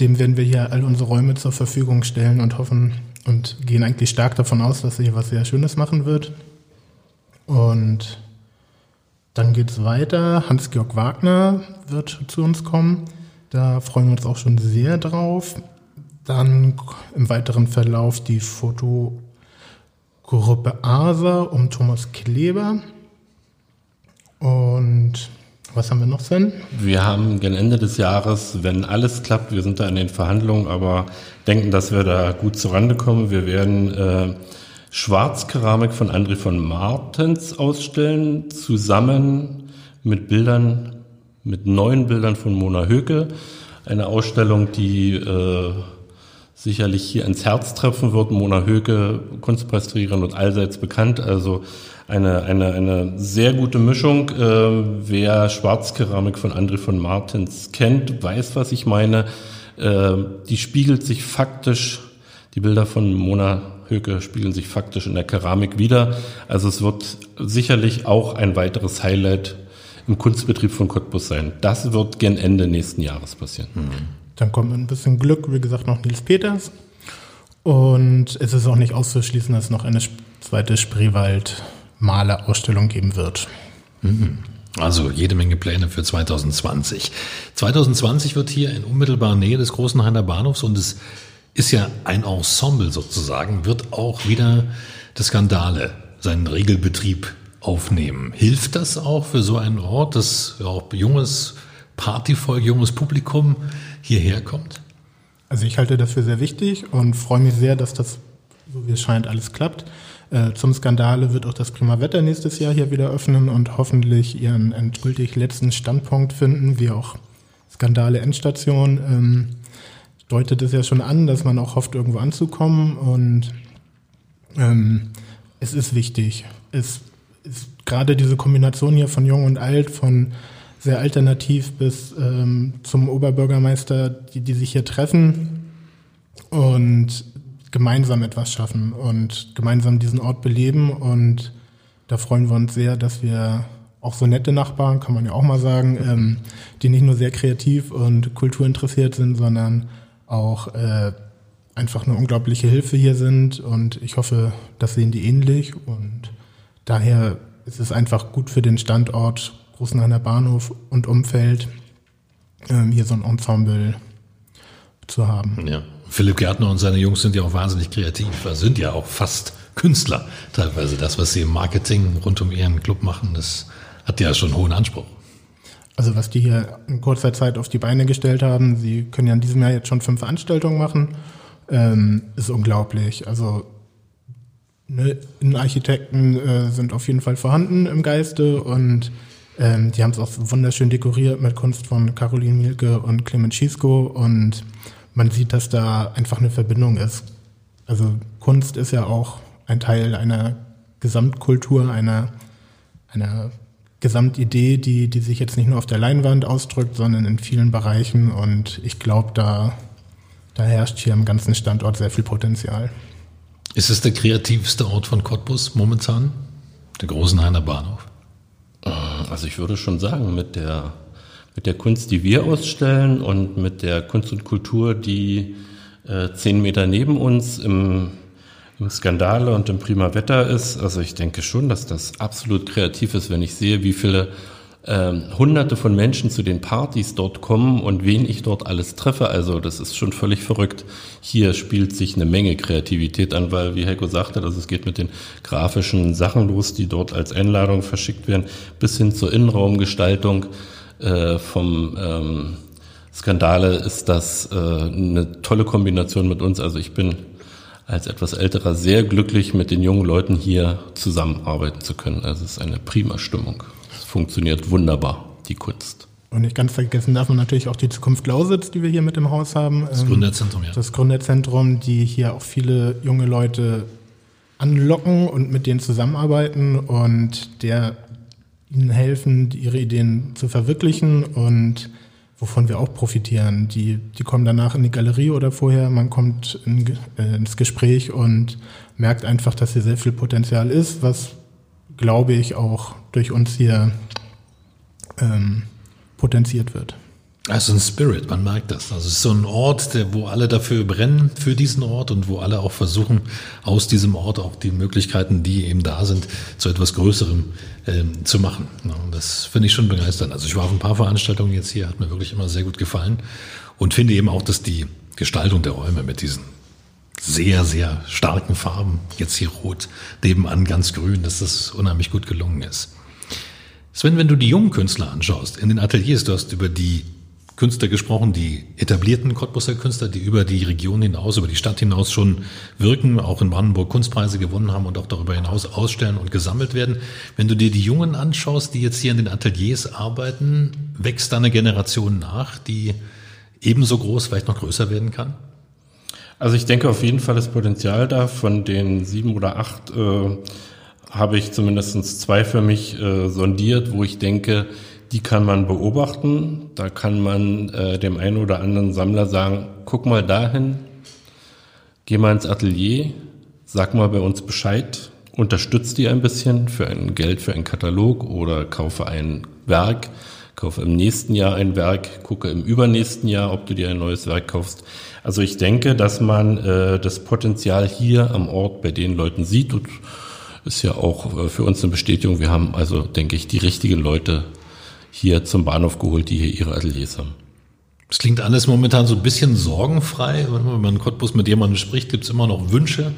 Dem werden wir hier all unsere Räume zur Verfügung stellen und hoffen und gehen eigentlich stark davon aus, dass er hier was sehr Schönes machen wird. Und dann geht es weiter. Hans-Georg Wagner wird zu uns kommen. Da freuen wir uns auch schon sehr drauf. Dann im weiteren Verlauf die Foto Gruppe ASA um Thomas Kleber. Und was haben wir noch, Sven? Wir haben gen Ende des Jahres, wenn alles klappt, wir sind da in den Verhandlungen, aber denken, dass wir da gut zurande kommen. Wir werden äh, Schwarzkeramik von André von Martens ausstellen, zusammen mit Bildern, mit neuen Bildern von Mona Höke. Eine Ausstellung, die äh, sicherlich hier ins Herz treffen wird. Mona Höke, Kunstpreisträgerin und allseits bekannt. Also eine, eine, eine sehr gute Mischung. Äh, wer Schwarzkeramik von André von Martens kennt, weiß, was ich meine. Äh, die spiegelt sich faktisch, die Bilder von Mona Höke spiegeln sich faktisch in der Keramik wieder. Also es wird sicherlich auch ein weiteres Highlight im Kunstbetrieb von Cottbus sein. Das wird gen Ende nächsten Jahres passieren. Mhm. Dann kommt ein bisschen Glück, wie gesagt, noch Nils Peters. Und es ist auch nicht auszuschließen, dass es noch eine zweite Spreewald-Malerausstellung geben wird. Mhm. Also jede Menge Pläne für 2020. 2020 wird hier in unmittelbarer Nähe des Großenhainer Bahnhofs und es ist ja ein Ensemble sozusagen, wird auch wieder das Skandale seinen Regelbetrieb aufnehmen. Hilft das auch für so einen Ort, dass auch junges Partyvolk, junges Publikum hierher kommt? Also ich halte das für sehr wichtig und freue mich sehr, dass das, so wie es scheint, alles klappt. Äh, zum Skandale wird auch das Prima Wetter nächstes Jahr hier wieder öffnen und hoffentlich ihren endgültig letzten Standpunkt finden, wie auch Skandale Endstation. Ähm, deutet es ja schon an, dass man auch hofft, irgendwo anzukommen und ähm, es ist wichtig. Es ist gerade diese Kombination hier von Jung und Alt, von sehr alternativ bis ähm, zum Oberbürgermeister, die, die sich hier treffen und gemeinsam etwas schaffen und gemeinsam diesen Ort beleben. Und da freuen wir uns sehr, dass wir auch so nette Nachbarn, kann man ja auch mal sagen, ähm, die nicht nur sehr kreativ und kulturinteressiert sind, sondern auch äh, einfach eine unglaubliche Hilfe hier sind. Und ich hoffe, das sehen die ähnlich. Und daher ist es einfach gut für den Standort Großenhainer Bahnhof und Umfeld, ähm, hier so ein Ensemble zu haben. Ja. Philipp Gärtner und seine Jungs sind ja auch wahnsinnig kreativ, also sind ja auch fast Künstler teilweise. Das, was sie im Marketing rund um ihren Club machen, das hat ja schon hohen Anspruch. Also was die hier in kurzer Zeit auf die Beine gestellt haben, sie können ja in diesem Jahr jetzt schon fünf Veranstaltungen machen, ähm, ist unglaublich. Also ne, Innenarchitekten äh, sind auf jeden Fall vorhanden im Geiste und ähm, die haben es auch wunderschön dekoriert mit Kunst von Caroline Mielke und Clement Schisco und man sieht, dass da einfach eine Verbindung ist. Also Kunst ist ja auch ein Teil einer Gesamtkultur, einer, einer Gesamtidee, die, die sich jetzt nicht nur auf der Leinwand ausdrückt, sondern in vielen Bereichen. Und ich glaube, da, da herrscht hier am ganzen Standort sehr viel Potenzial. Ist es der kreativste Ort von Cottbus momentan? Der Großenhainer Bahnhof? Also ich würde schon sagen, mit der, mit der Kunst, die wir ausstellen und mit der Kunst und Kultur, die äh, zehn Meter neben uns im, im Skandale und im Prima Wetter ist. Also ich denke schon, dass das absolut kreativ ist, wenn ich sehe, wie viele ähm, hunderte von Menschen zu den Partys dort kommen und wen ich dort alles treffe. Also das ist schon völlig verrückt. Hier spielt sich eine Menge Kreativität an, weil, wie Heiko sagte, also es geht mit den grafischen Sachen los, die dort als Einladung verschickt werden, bis hin zur Innenraumgestaltung äh, vom ähm, Skandale ist das äh, eine tolle Kombination mit uns. Also ich bin als etwas älterer sehr glücklich, mit den jungen Leuten hier zusammenarbeiten zu können. Also es ist eine prima Stimmung funktioniert wunderbar, die Kunst. Und nicht ganz vergessen darf man natürlich auch die Zukunft Lausitz, die wir hier mit im Haus haben. Das Gründerzentrum, ja. Das Gründerzentrum, die hier auch viele junge Leute anlocken und mit denen zusammenarbeiten und der ihnen helfen, ihre Ideen zu verwirklichen und wovon wir auch profitieren. Die, die kommen danach in die Galerie oder vorher, man kommt in, äh, ins Gespräch und merkt einfach, dass hier sehr viel Potenzial ist, was glaube ich, auch durch uns hier ähm, potenziert wird. Also ein Spirit, man merkt das. Also es ist so ein Ort, der, wo alle dafür brennen, für diesen Ort und wo alle auch versuchen, aus diesem Ort auch die Möglichkeiten, die eben da sind, zu etwas Größerem ähm, zu machen. Das finde ich schon begeisternd. Also ich war auf ein paar Veranstaltungen jetzt hier, hat mir wirklich immer sehr gut gefallen und finde eben auch, dass die Gestaltung der Räume mit diesen sehr, sehr starken Farben. Jetzt hier rot, nebenan ganz grün, dass das unheimlich gut gelungen ist. Sven, wenn du die jungen Künstler anschaust, in den Ateliers, du hast über die Künstler gesprochen, die etablierten Cottbusser Künstler, die über die Region hinaus, über die Stadt hinaus schon wirken, auch in Brandenburg Kunstpreise gewonnen haben und auch darüber hinaus ausstellen und gesammelt werden. Wenn du dir die Jungen anschaust, die jetzt hier in den Ateliers arbeiten, wächst da eine Generation nach, die ebenso groß, vielleicht noch größer werden kann? Also ich denke auf jeden Fall ist Potenzial da. Von den sieben oder acht äh, habe ich zumindest zwei für mich äh, sondiert, wo ich denke, die kann man beobachten. Da kann man äh, dem einen oder anderen Sammler sagen, guck mal dahin, geh mal ins Atelier, sag mal bei uns Bescheid, unterstützt die ein bisschen für ein Geld für einen Katalog oder kaufe ein Werk, kaufe im nächsten Jahr ein Werk, gucke im übernächsten Jahr, ob du dir ein neues Werk kaufst. Also ich denke, dass man äh, das Potenzial hier am Ort bei den Leuten sieht und ist ja auch äh, für uns eine Bestätigung. Wir haben also, denke ich, die richtigen Leute hier zum Bahnhof geholt, die hier ihre Ateliers haben. Es klingt alles momentan so ein bisschen sorgenfrei. Wenn man in Cottbus mit jemandem spricht, gibt es immer noch Wünsche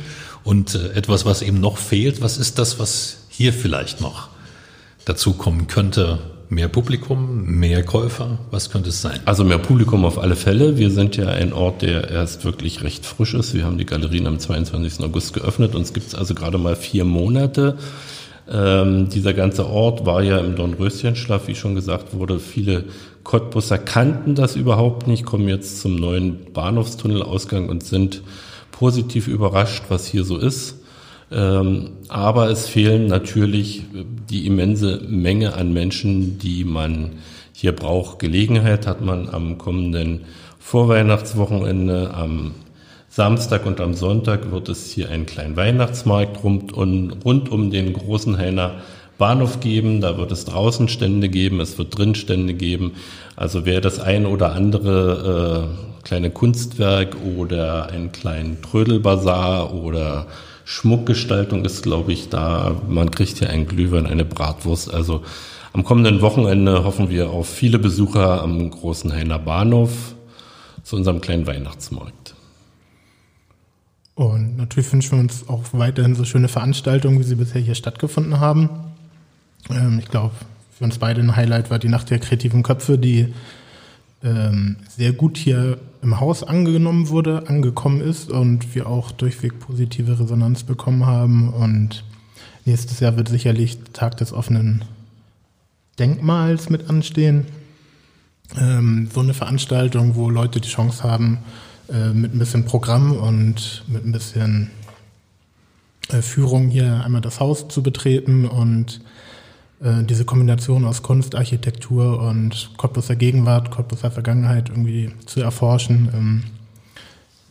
und äh, etwas, was eben noch fehlt. Was ist das, was hier vielleicht noch dazu kommen könnte? Mehr Publikum, mehr Käufer? Was könnte es sein? Also mehr Publikum auf alle Fälle. Wir sind ja ein Ort, der erst wirklich recht frisch ist. Wir haben die Galerien am 22. August geöffnet. Gibt es also gerade mal vier Monate. Ähm, dieser ganze Ort war ja im Dornröschenschlaf, wie schon gesagt wurde. Viele Cottbusser kannten das überhaupt nicht, kommen jetzt zum neuen Bahnhofstunnelausgang und sind positiv überrascht, was hier so ist. Ähm, aber es fehlen natürlich die immense Menge an Menschen, die man hier braucht. Gelegenheit hat man am kommenden Vorweihnachtswochenende am Samstag und am Sonntag wird es hier einen kleinen Weihnachtsmarkt rund, rund um den großen Heiner Bahnhof geben. Da wird es draußen Stände geben, es wird drin Stände geben. Also wer das ein oder andere äh, kleine Kunstwerk oder einen kleinen Trödelbazar oder Schmuckgestaltung ist, glaube ich, da. Man kriegt hier einen Glühwein, eine Bratwurst. Also am kommenden Wochenende hoffen wir auf viele Besucher am großen Heiner Bahnhof zu unserem kleinen Weihnachtsmarkt. Und natürlich wünschen wir uns auch weiterhin so schöne Veranstaltungen, wie sie bisher hier stattgefunden haben. Ähm, ich glaube, für uns beide ein Highlight war die Nacht der kreativen Köpfe, die ähm, sehr gut hier im Haus angenommen wurde, angekommen ist und wir auch durchweg positive Resonanz bekommen haben. Und nächstes Jahr wird sicherlich Tag des offenen Denkmals mit anstehen. Ähm, so eine Veranstaltung, wo Leute die Chance haben, äh, mit ein bisschen Programm und mit ein bisschen äh, Führung hier einmal das Haus zu betreten und äh, diese Kombination aus Kunst, Architektur und Cottbuser Gegenwart, Cottbuser Vergangenheit irgendwie zu erforschen. Ähm,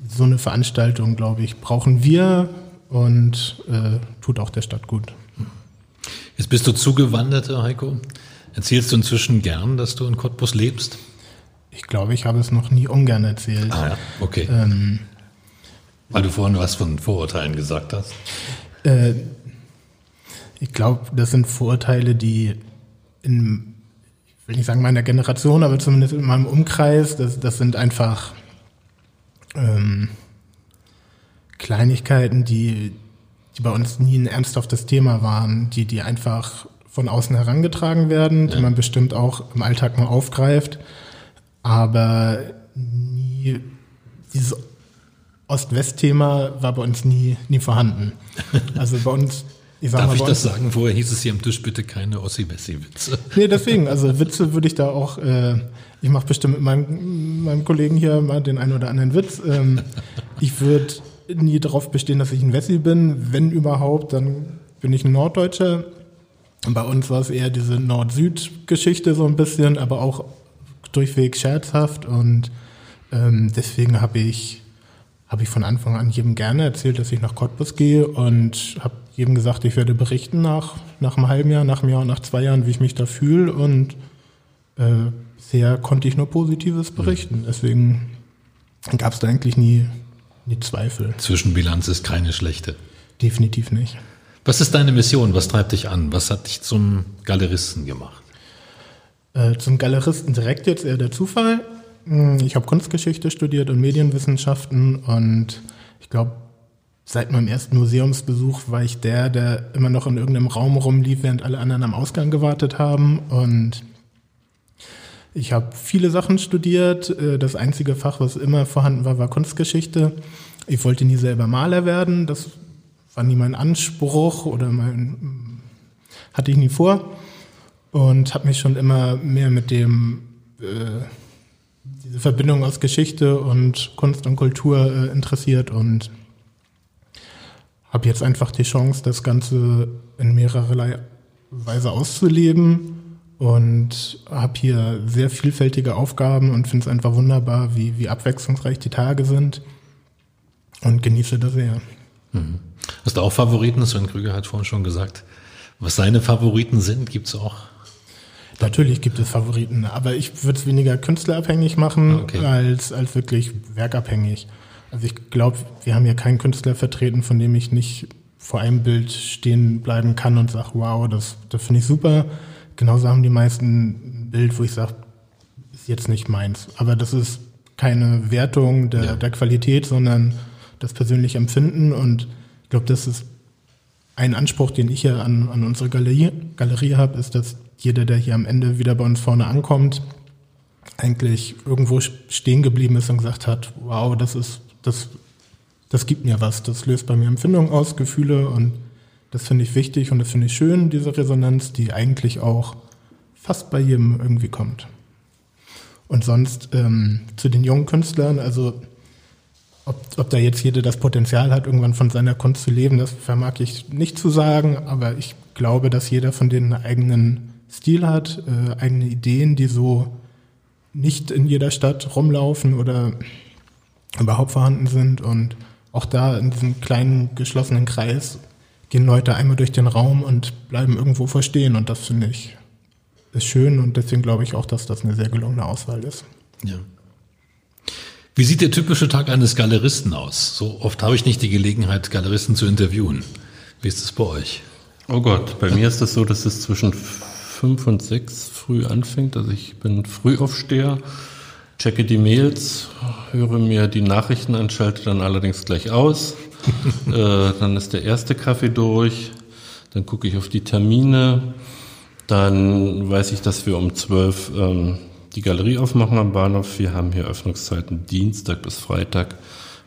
so eine Veranstaltung, glaube ich, brauchen wir und äh, tut auch der Stadt gut. Jetzt bist du zugewanderter, Heiko. Erzählst du inzwischen gern, dass du in Cottbus lebst? Ich glaube, ich habe es noch nie ungern erzählt. Ah ja, okay. Ähm, Weil du vorhin was von Vorurteilen gesagt hast. Äh, ich glaube, das sind Vorurteile, die in, ich will nicht sagen meiner Generation, aber zumindest in meinem Umkreis, das, das sind einfach ähm, Kleinigkeiten, die, die bei uns nie ein ernsthaftes Thema waren, die, die einfach von außen herangetragen werden, ja. die man bestimmt auch im Alltag mal aufgreift aber nie, dieses Ost-West-Thema war bei uns nie, nie vorhanden. Also bei uns, ich Darf mal, ich das sagen? Vorher hieß es hier am Tisch bitte keine Ossi-Wessi-Witze. Nee, deswegen, also Witze würde ich da auch, äh, ich mache bestimmt mit meinem, meinem Kollegen hier mal den einen oder anderen Witz. Ähm, ich würde nie darauf bestehen, dass ich ein Wessi bin. Wenn überhaupt, dann bin ich ein Norddeutscher. Bei uns war es eher diese Nord-Süd-Geschichte so ein bisschen, aber auch durchweg scherzhaft und ähm, deswegen habe ich, hab ich von Anfang an jedem gerne erzählt, dass ich nach Cottbus gehe und habe jedem gesagt, ich werde berichten nach, nach einem halben Jahr, nach einem Jahr und nach zwei Jahren, wie ich mich da fühle und äh, bisher konnte ich nur Positives berichten. Deswegen gab es da eigentlich nie, nie Zweifel. Zwischenbilanz ist keine schlechte. Definitiv nicht. Was ist deine Mission? Was treibt dich an? Was hat dich zum Galeristen gemacht? Äh, zum Galeristen direkt jetzt eher der Zufall. Hm, ich habe Kunstgeschichte studiert und Medienwissenschaften und ich glaube, seit meinem ersten Museumsbesuch war ich der, der immer noch in irgendeinem Raum rumlief, während alle anderen am Ausgang gewartet haben. Und ich habe viele Sachen studiert. Äh, das einzige Fach, was immer vorhanden war, war Kunstgeschichte. Ich wollte nie selber Maler werden. Das war nie mein Anspruch oder mein hatte ich nie vor und habe mich schon immer mehr mit dem äh, diese Verbindung aus Geschichte und Kunst und Kultur äh, interessiert und habe jetzt einfach die Chance, das Ganze in mehrererlei Weise auszuleben und habe hier sehr vielfältige Aufgaben und finde es einfach wunderbar, wie, wie abwechslungsreich die Tage sind und genieße das sehr. Mhm. Hast du auch Favoriten? Sven Krüger hat vorhin schon gesagt, was seine Favoriten sind, gibt es auch? Natürlich gibt es Favoriten, aber ich würde es weniger künstlerabhängig machen okay. als, als wirklich werkabhängig. Also ich glaube, wir haben hier keinen Künstler vertreten, von dem ich nicht vor einem Bild stehen bleiben kann und sage, wow, das, das finde ich super. Genauso haben die meisten ein Bild, wo ich sage, ist jetzt nicht meins. Aber das ist keine Wertung der, ja. der Qualität, sondern das persönliche Empfinden. Und ich glaube, das ist ein Anspruch, den ich hier an, an unsere Galerie, Galerie habe, ist, dass jeder, der hier am Ende wieder bei uns vorne ankommt, eigentlich irgendwo stehen geblieben ist und gesagt hat, wow, das ist, das, das gibt mir was, das löst bei mir Empfindungen aus, Gefühle und das finde ich wichtig und das finde ich schön, diese Resonanz, die eigentlich auch fast bei jedem irgendwie kommt. Und sonst ähm, zu den jungen Künstlern, also ob, ob da jetzt jeder das Potenzial hat, irgendwann von seiner Kunst zu leben, das vermag ich nicht zu sagen, aber ich glaube, dass jeder von denen einen eigenen Stil hat, äh, eigene Ideen, die so nicht in jeder Stadt rumlaufen oder überhaupt vorhanden sind. Und auch da in diesem kleinen geschlossenen Kreis gehen Leute einmal durch den Raum und bleiben irgendwo verstehen. Und das finde ich ist schön und deswegen glaube ich auch, dass das eine sehr gelungene Auswahl ist. Ja. Wie sieht der typische Tag eines Galeristen aus? So oft habe ich nicht die Gelegenheit, Galeristen zu interviewen. Wie ist es bei euch? Oh Gott, bei mir ist es das so, dass es zwischen fünf und sechs früh anfängt. Also ich bin Frühaufsteher, checke die Mails, höre mir die Nachrichten an, schalte dann allerdings gleich aus. äh, dann ist der erste Kaffee durch, dann gucke ich auf die Termine, dann weiß ich, dass wir um zwölf ähm, die Galerie aufmachen am Bahnhof. Wir haben hier Öffnungszeiten Dienstag bis Freitag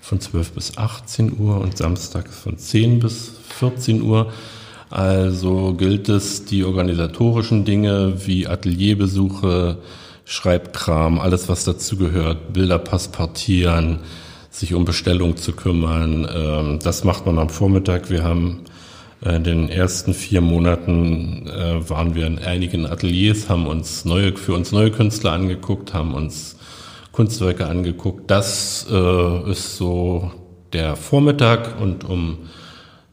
von 12 bis 18 Uhr und Samstag von 10 bis 14 Uhr. Also gilt es, die organisatorischen Dinge wie Atelierbesuche, Schreibkram, alles was dazugehört, Bilderpass partieren, sich um Bestellung zu kümmern. Ähm, das macht man am Vormittag. Wir haben in den ersten vier Monaten äh, waren wir in einigen Ateliers, haben uns neue, für uns neue Künstler angeguckt, haben uns Kunstwerke angeguckt. Das äh, ist so der Vormittag und um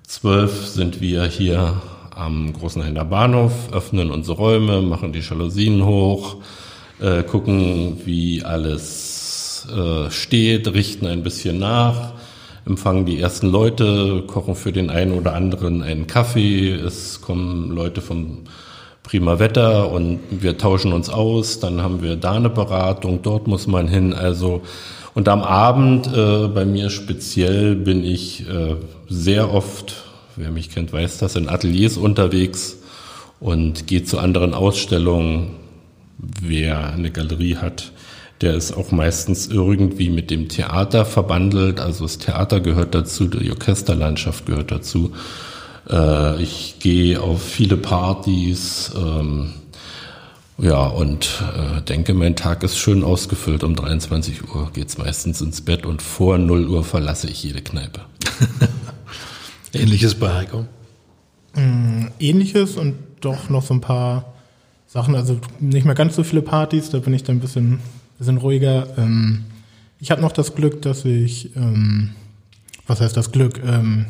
zwölf sind wir hier am Großen Händler Bahnhof, öffnen unsere Räume, machen die Jalousien hoch, äh, gucken, wie alles äh, steht, richten ein bisschen nach empfangen die ersten Leute, kochen für den einen oder anderen einen Kaffee. Es kommen Leute vom Prima Wetter und wir tauschen uns aus. Dann haben wir da eine Beratung, dort muss man hin. Also und am Abend äh, bei mir speziell bin ich äh, sehr oft, wer mich kennt, weiß das, in Ateliers unterwegs und gehe zu anderen Ausstellungen. Wer eine Galerie hat, der ist auch meistens irgendwie mit dem Theater verbandelt. Also das Theater gehört dazu, die Orchesterlandschaft gehört dazu. Äh, ich gehe auf viele Partys. Ähm, ja, und äh, denke, mein Tag ist schön ausgefüllt. Um 23 Uhr geht's meistens ins Bett und vor 0 Uhr verlasse ich jede Kneipe. Ähnliches bei Heiko? Mm, ähnliches und doch noch so ein paar Sachen. Also nicht mehr ganz so viele Partys, da bin ich dann ein bisschen sind ruhiger. Ähm, ich habe noch das Glück, dass ich, ähm, was heißt das Glück? Ähm,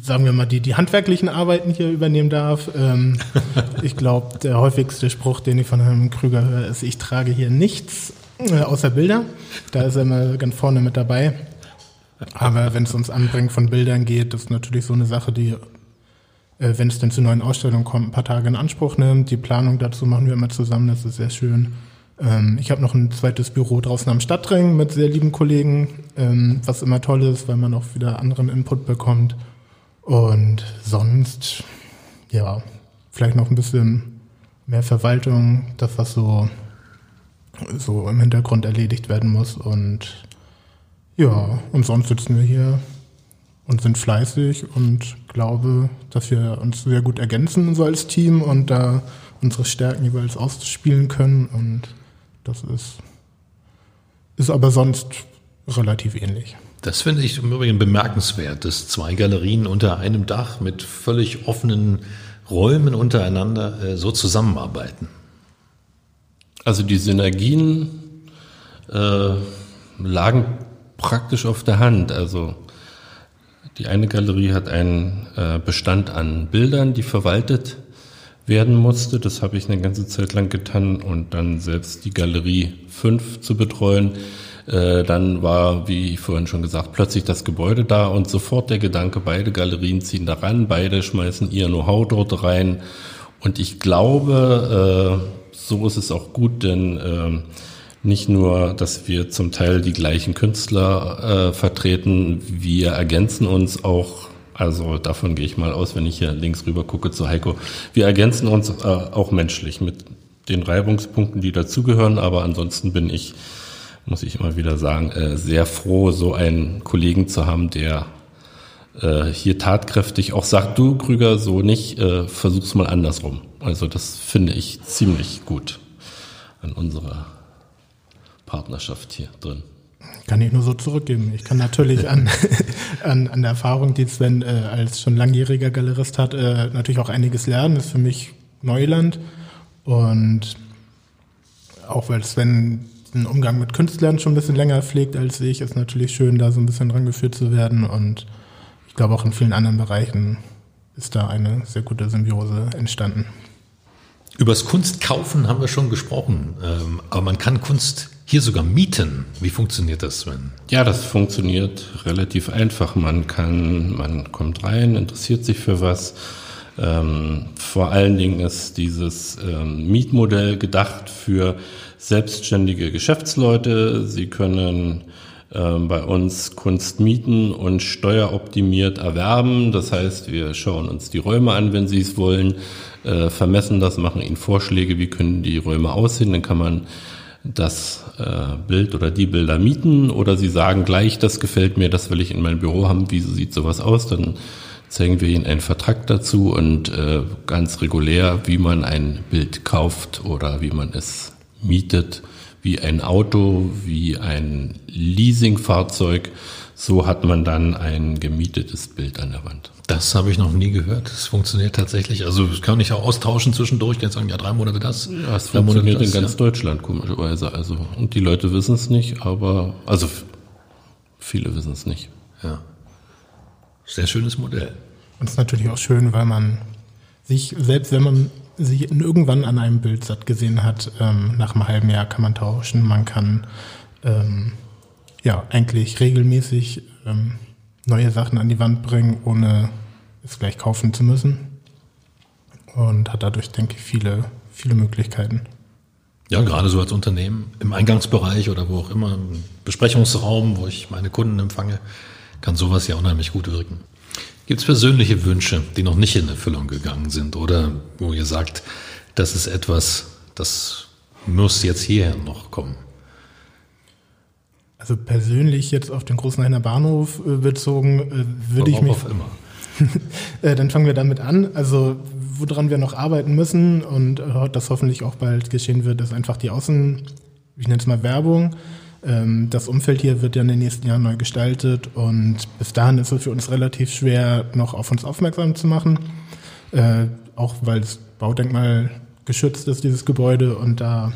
sagen wir mal, die, die handwerklichen Arbeiten hier übernehmen darf. Ähm, ich glaube, der häufigste Spruch, den ich von Herrn Krüger höre, ist, ich trage hier nichts äh, außer Bilder. Da ist er immer ganz vorne mit dabei. Aber wenn es ums Anbringen von Bildern geht, das ist natürlich so eine Sache, die, wenn es denn zu neuen Ausstellungen kommt, ein paar Tage in Anspruch nimmt. Die Planung dazu machen wir immer zusammen, das ist sehr schön. Ähm, ich habe noch ein zweites Büro draußen am Stadtring mit sehr lieben Kollegen, ähm, was immer toll ist, weil man auch wieder anderen Input bekommt. Und sonst, ja, vielleicht noch ein bisschen mehr Verwaltung, das was so, so im Hintergrund erledigt werden muss. Und ja, und sonst sitzen wir hier und sind fleißig und glaube, dass wir uns sehr gut ergänzen so als Team und da unsere Stärken jeweils ausspielen können und das ist, ist aber sonst relativ ähnlich. Das finde ich im Übrigen bemerkenswert, dass zwei Galerien unter einem Dach mit völlig offenen Räumen untereinander äh, so zusammenarbeiten. Also die Synergien äh, lagen praktisch auf der Hand. Also die eine Galerie hat einen äh, Bestand an Bildern, die verwaltet werden musste. Das habe ich eine ganze Zeit lang getan und dann selbst die Galerie 5 zu betreuen. Äh, dann war, wie vorhin schon gesagt, plötzlich das Gebäude da und sofort der Gedanke, beide Galerien ziehen daran, beide schmeißen ihr Know-how dort rein. Und ich glaube, äh, so ist es auch gut, denn äh, nicht nur, dass wir zum Teil die gleichen Künstler äh, vertreten, wir ergänzen uns auch, also davon gehe ich mal aus, wenn ich hier links rüber gucke zu Heiko, wir ergänzen uns äh, auch menschlich mit den Reibungspunkten, die dazugehören, aber ansonsten bin ich, muss ich immer wieder sagen, äh, sehr froh, so einen Kollegen zu haben, der äh, hier tatkräftig auch sagt, du Krüger, so nicht, äh, versuch's mal andersrum. Also das finde ich ziemlich gut an unserer Partnerschaft hier drin. Kann ich nur so zurückgeben. Ich kann natürlich an, an, an der Erfahrung, die Sven äh, als schon langjähriger Galerist hat, äh, natürlich auch einiges lernen. Das ist für mich Neuland. Und auch weil Sven den Umgang mit Künstlern schon ein bisschen länger pflegt als ich, ist natürlich schön, da so ein bisschen rangeführt zu werden. Und ich glaube auch in vielen anderen Bereichen ist da eine sehr gute Symbiose entstanden. Übers Kunstkaufen haben wir schon gesprochen, ähm, aber man kann Kunst hier sogar mieten. Wie funktioniert das, Sven? Ja, das funktioniert relativ einfach. Man kann, man kommt rein, interessiert sich für was. Ähm, vor allen Dingen ist dieses ähm, Mietmodell gedacht für selbstständige Geschäftsleute. Sie können bei uns Kunst mieten und steueroptimiert erwerben. Das heißt, wir schauen uns die Räume an, wenn Sie es wollen, äh, vermessen das, machen Ihnen Vorschläge, wie können die Räume aussehen. Dann kann man das äh, Bild oder die Bilder mieten oder Sie sagen gleich, das gefällt mir, das will ich in mein Büro haben, wie sieht sowas aus, dann zeigen wir Ihnen einen Vertrag dazu und äh, ganz regulär, wie man ein Bild kauft oder wie man es mietet, wie ein Auto, wie ein Leasingfahrzeug. So hat man dann ein gemietetes Bild an der Wand. Das habe ich noch nie gehört. Das funktioniert tatsächlich. Also das kann ich auch austauschen zwischendurch. Kann sagen, ja, drei Monate das. Ja, es funktioniert das, in ganz ja. Deutschland komischerweise. Also und die Leute wissen es nicht, aber also viele wissen es nicht. Ja. Sehr schönes Modell. Und es ist natürlich auch schön, weil man sich, selbst wenn man sich irgendwann an einem Bild satt gesehen hat, ähm, nach einem halben Jahr kann man tauschen. Man kann ähm, ja eigentlich regelmäßig ähm, neue Sachen an die Wand bringen, ohne es gleich kaufen zu müssen. Und hat dadurch, denke ich, viele, viele Möglichkeiten. Ja, gerade so als Unternehmen im Eingangsbereich oder wo auch immer, im Besprechungsraum, wo ich meine Kunden empfange, kann sowas ja unheimlich gut wirken. Gibt es persönliche Wünsche, die noch nicht in Erfüllung gegangen sind oder wo ihr sagt, das ist etwas, das muss jetzt hierher noch kommen? Also persönlich jetzt auf den Großenhainer Bahnhof äh, bezogen, äh, würde ich mich. Auf immer. äh, dann fangen wir damit an. Also woran wir noch arbeiten müssen und das hoffentlich auch bald geschehen wird, ist einfach die Außen, ich nenne es mal Werbung. Ähm, das Umfeld hier wird ja in den nächsten Jahren neu gestaltet und bis dahin ist es für uns relativ schwer, noch auf uns aufmerksam zu machen. Äh, auch weil das Baudenkmal geschützt ist, dieses Gebäude und da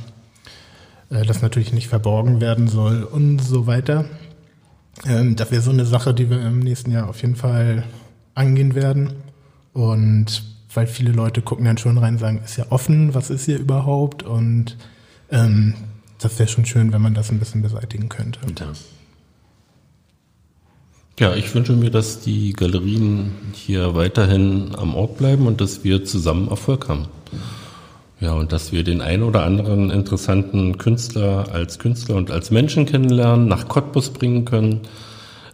äh, das natürlich nicht verborgen werden soll und so weiter. Ähm, das wäre so eine Sache, die wir im nächsten Jahr auf jeden Fall angehen werden. Und weil viele Leute gucken dann schon rein und sagen, ist ja offen, was ist hier überhaupt? Und ähm, das wäre schon schön, wenn man das ein bisschen beseitigen könnte. Ja. Ja, ich wünsche mir, dass die Galerien hier weiterhin am Ort bleiben und dass wir zusammen Erfolg haben. Ja, und dass wir den ein oder anderen interessanten Künstler als Künstler und als Menschen kennenlernen, nach Cottbus bringen können,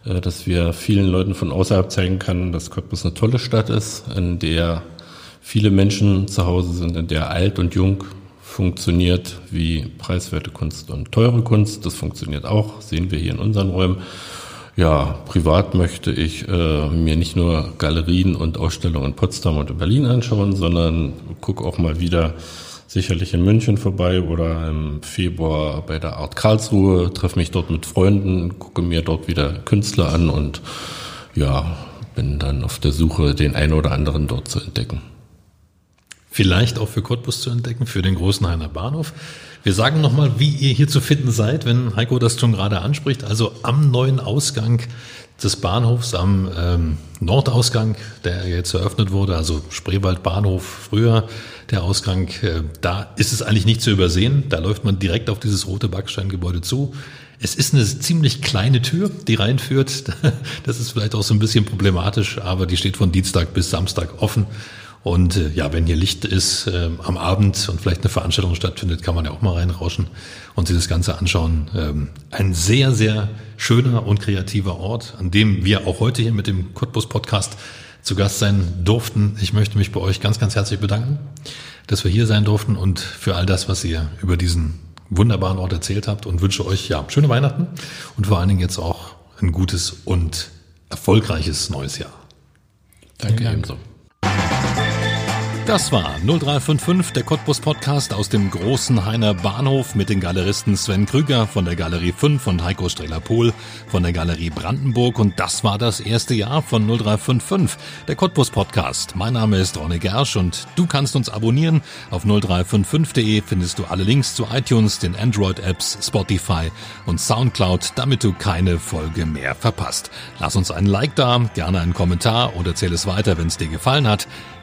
äh, dass wir vielen Leuten von außerhalb zeigen können, dass Cottbus eine tolle Stadt ist, in der viele Menschen zu Hause sind, in der alt und jung funktioniert wie preiswerte Kunst und teure Kunst. Das funktioniert auch, sehen wir hier in unseren Räumen. Ja, privat möchte ich äh, mir nicht nur Galerien und Ausstellungen in Potsdam und in Berlin anschauen, sondern gucke auch mal wieder sicherlich in München vorbei oder im Februar bei der Art Karlsruhe, treffe mich dort mit Freunden, gucke mir dort wieder Künstler an und ja, bin dann auf der Suche, den einen oder anderen dort zu entdecken. Vielleicht auch für Cottbus zu entdecken, für den großen Heiner Bahnhof. Wir sagen nochmal, wie ihr hier zu finden seid, wenn Heiko das schon gerade anspricht. Also am neuen Ausgang des Bahnhofs, am ähm, Nordausgang, der jetzt eröffnet wurde, also Spreewald Bahnhof früher, der Ausgang, äh, da ist es eigentlich nicht zu übersehen. Da läuft man direkt auf dieses rote Backsteingebäude zu. Es ist eine ziemlich kleine Tür, die reinführt. Das ist vielleicht auch so ein bisschen problematisch, aber die steht von Dienstag bis Samstag offen. Und äh, ja, wenn hier Licht ist äh, am Abend und vielleicht eine Veranstaltung stattfindet, kann man ja auch mal reinrauschen und sich das Ganze anschauen. Ähm, ein sehr, sehr schöner und kreativer Ort, an dem wir auch heute hier mit dem Cottbus Podcast zu Gast sein durften. Ich möchte mich bei euch ganz, ganz herzlich bedanken, dass wir hier sein durften und für all das, was ihr über diesen wunderbaren Ort erzählt habt und wünsche euch ja schöne Weihnachten und vor allen Dingen jetzt auch ein gutes und erfolgreiches neues Jahr. Danke ebenso. Das war 0355, der Cottbus Podcast aus dem großen Heiner Bahnhof mit den Galeristen Sven Krüger von der Galerie 5 und Heiko Streller-Pohl von der Galerie Brandenburg. Und das war das erste Jahr von 0355, der Cottbus Podcast. Mein Name ist Ronne Gersch und du kannst uns abonnieren. Auf 0355.de findest du alle Links zu iTunes, den Android-Apps, Spotify und Soundcloud, damit du keine Folge mehr verpasst. Lass uns einen Like da, gerne einen Kommentar oder erzähl es weiter, wenn es dir gefallen hat.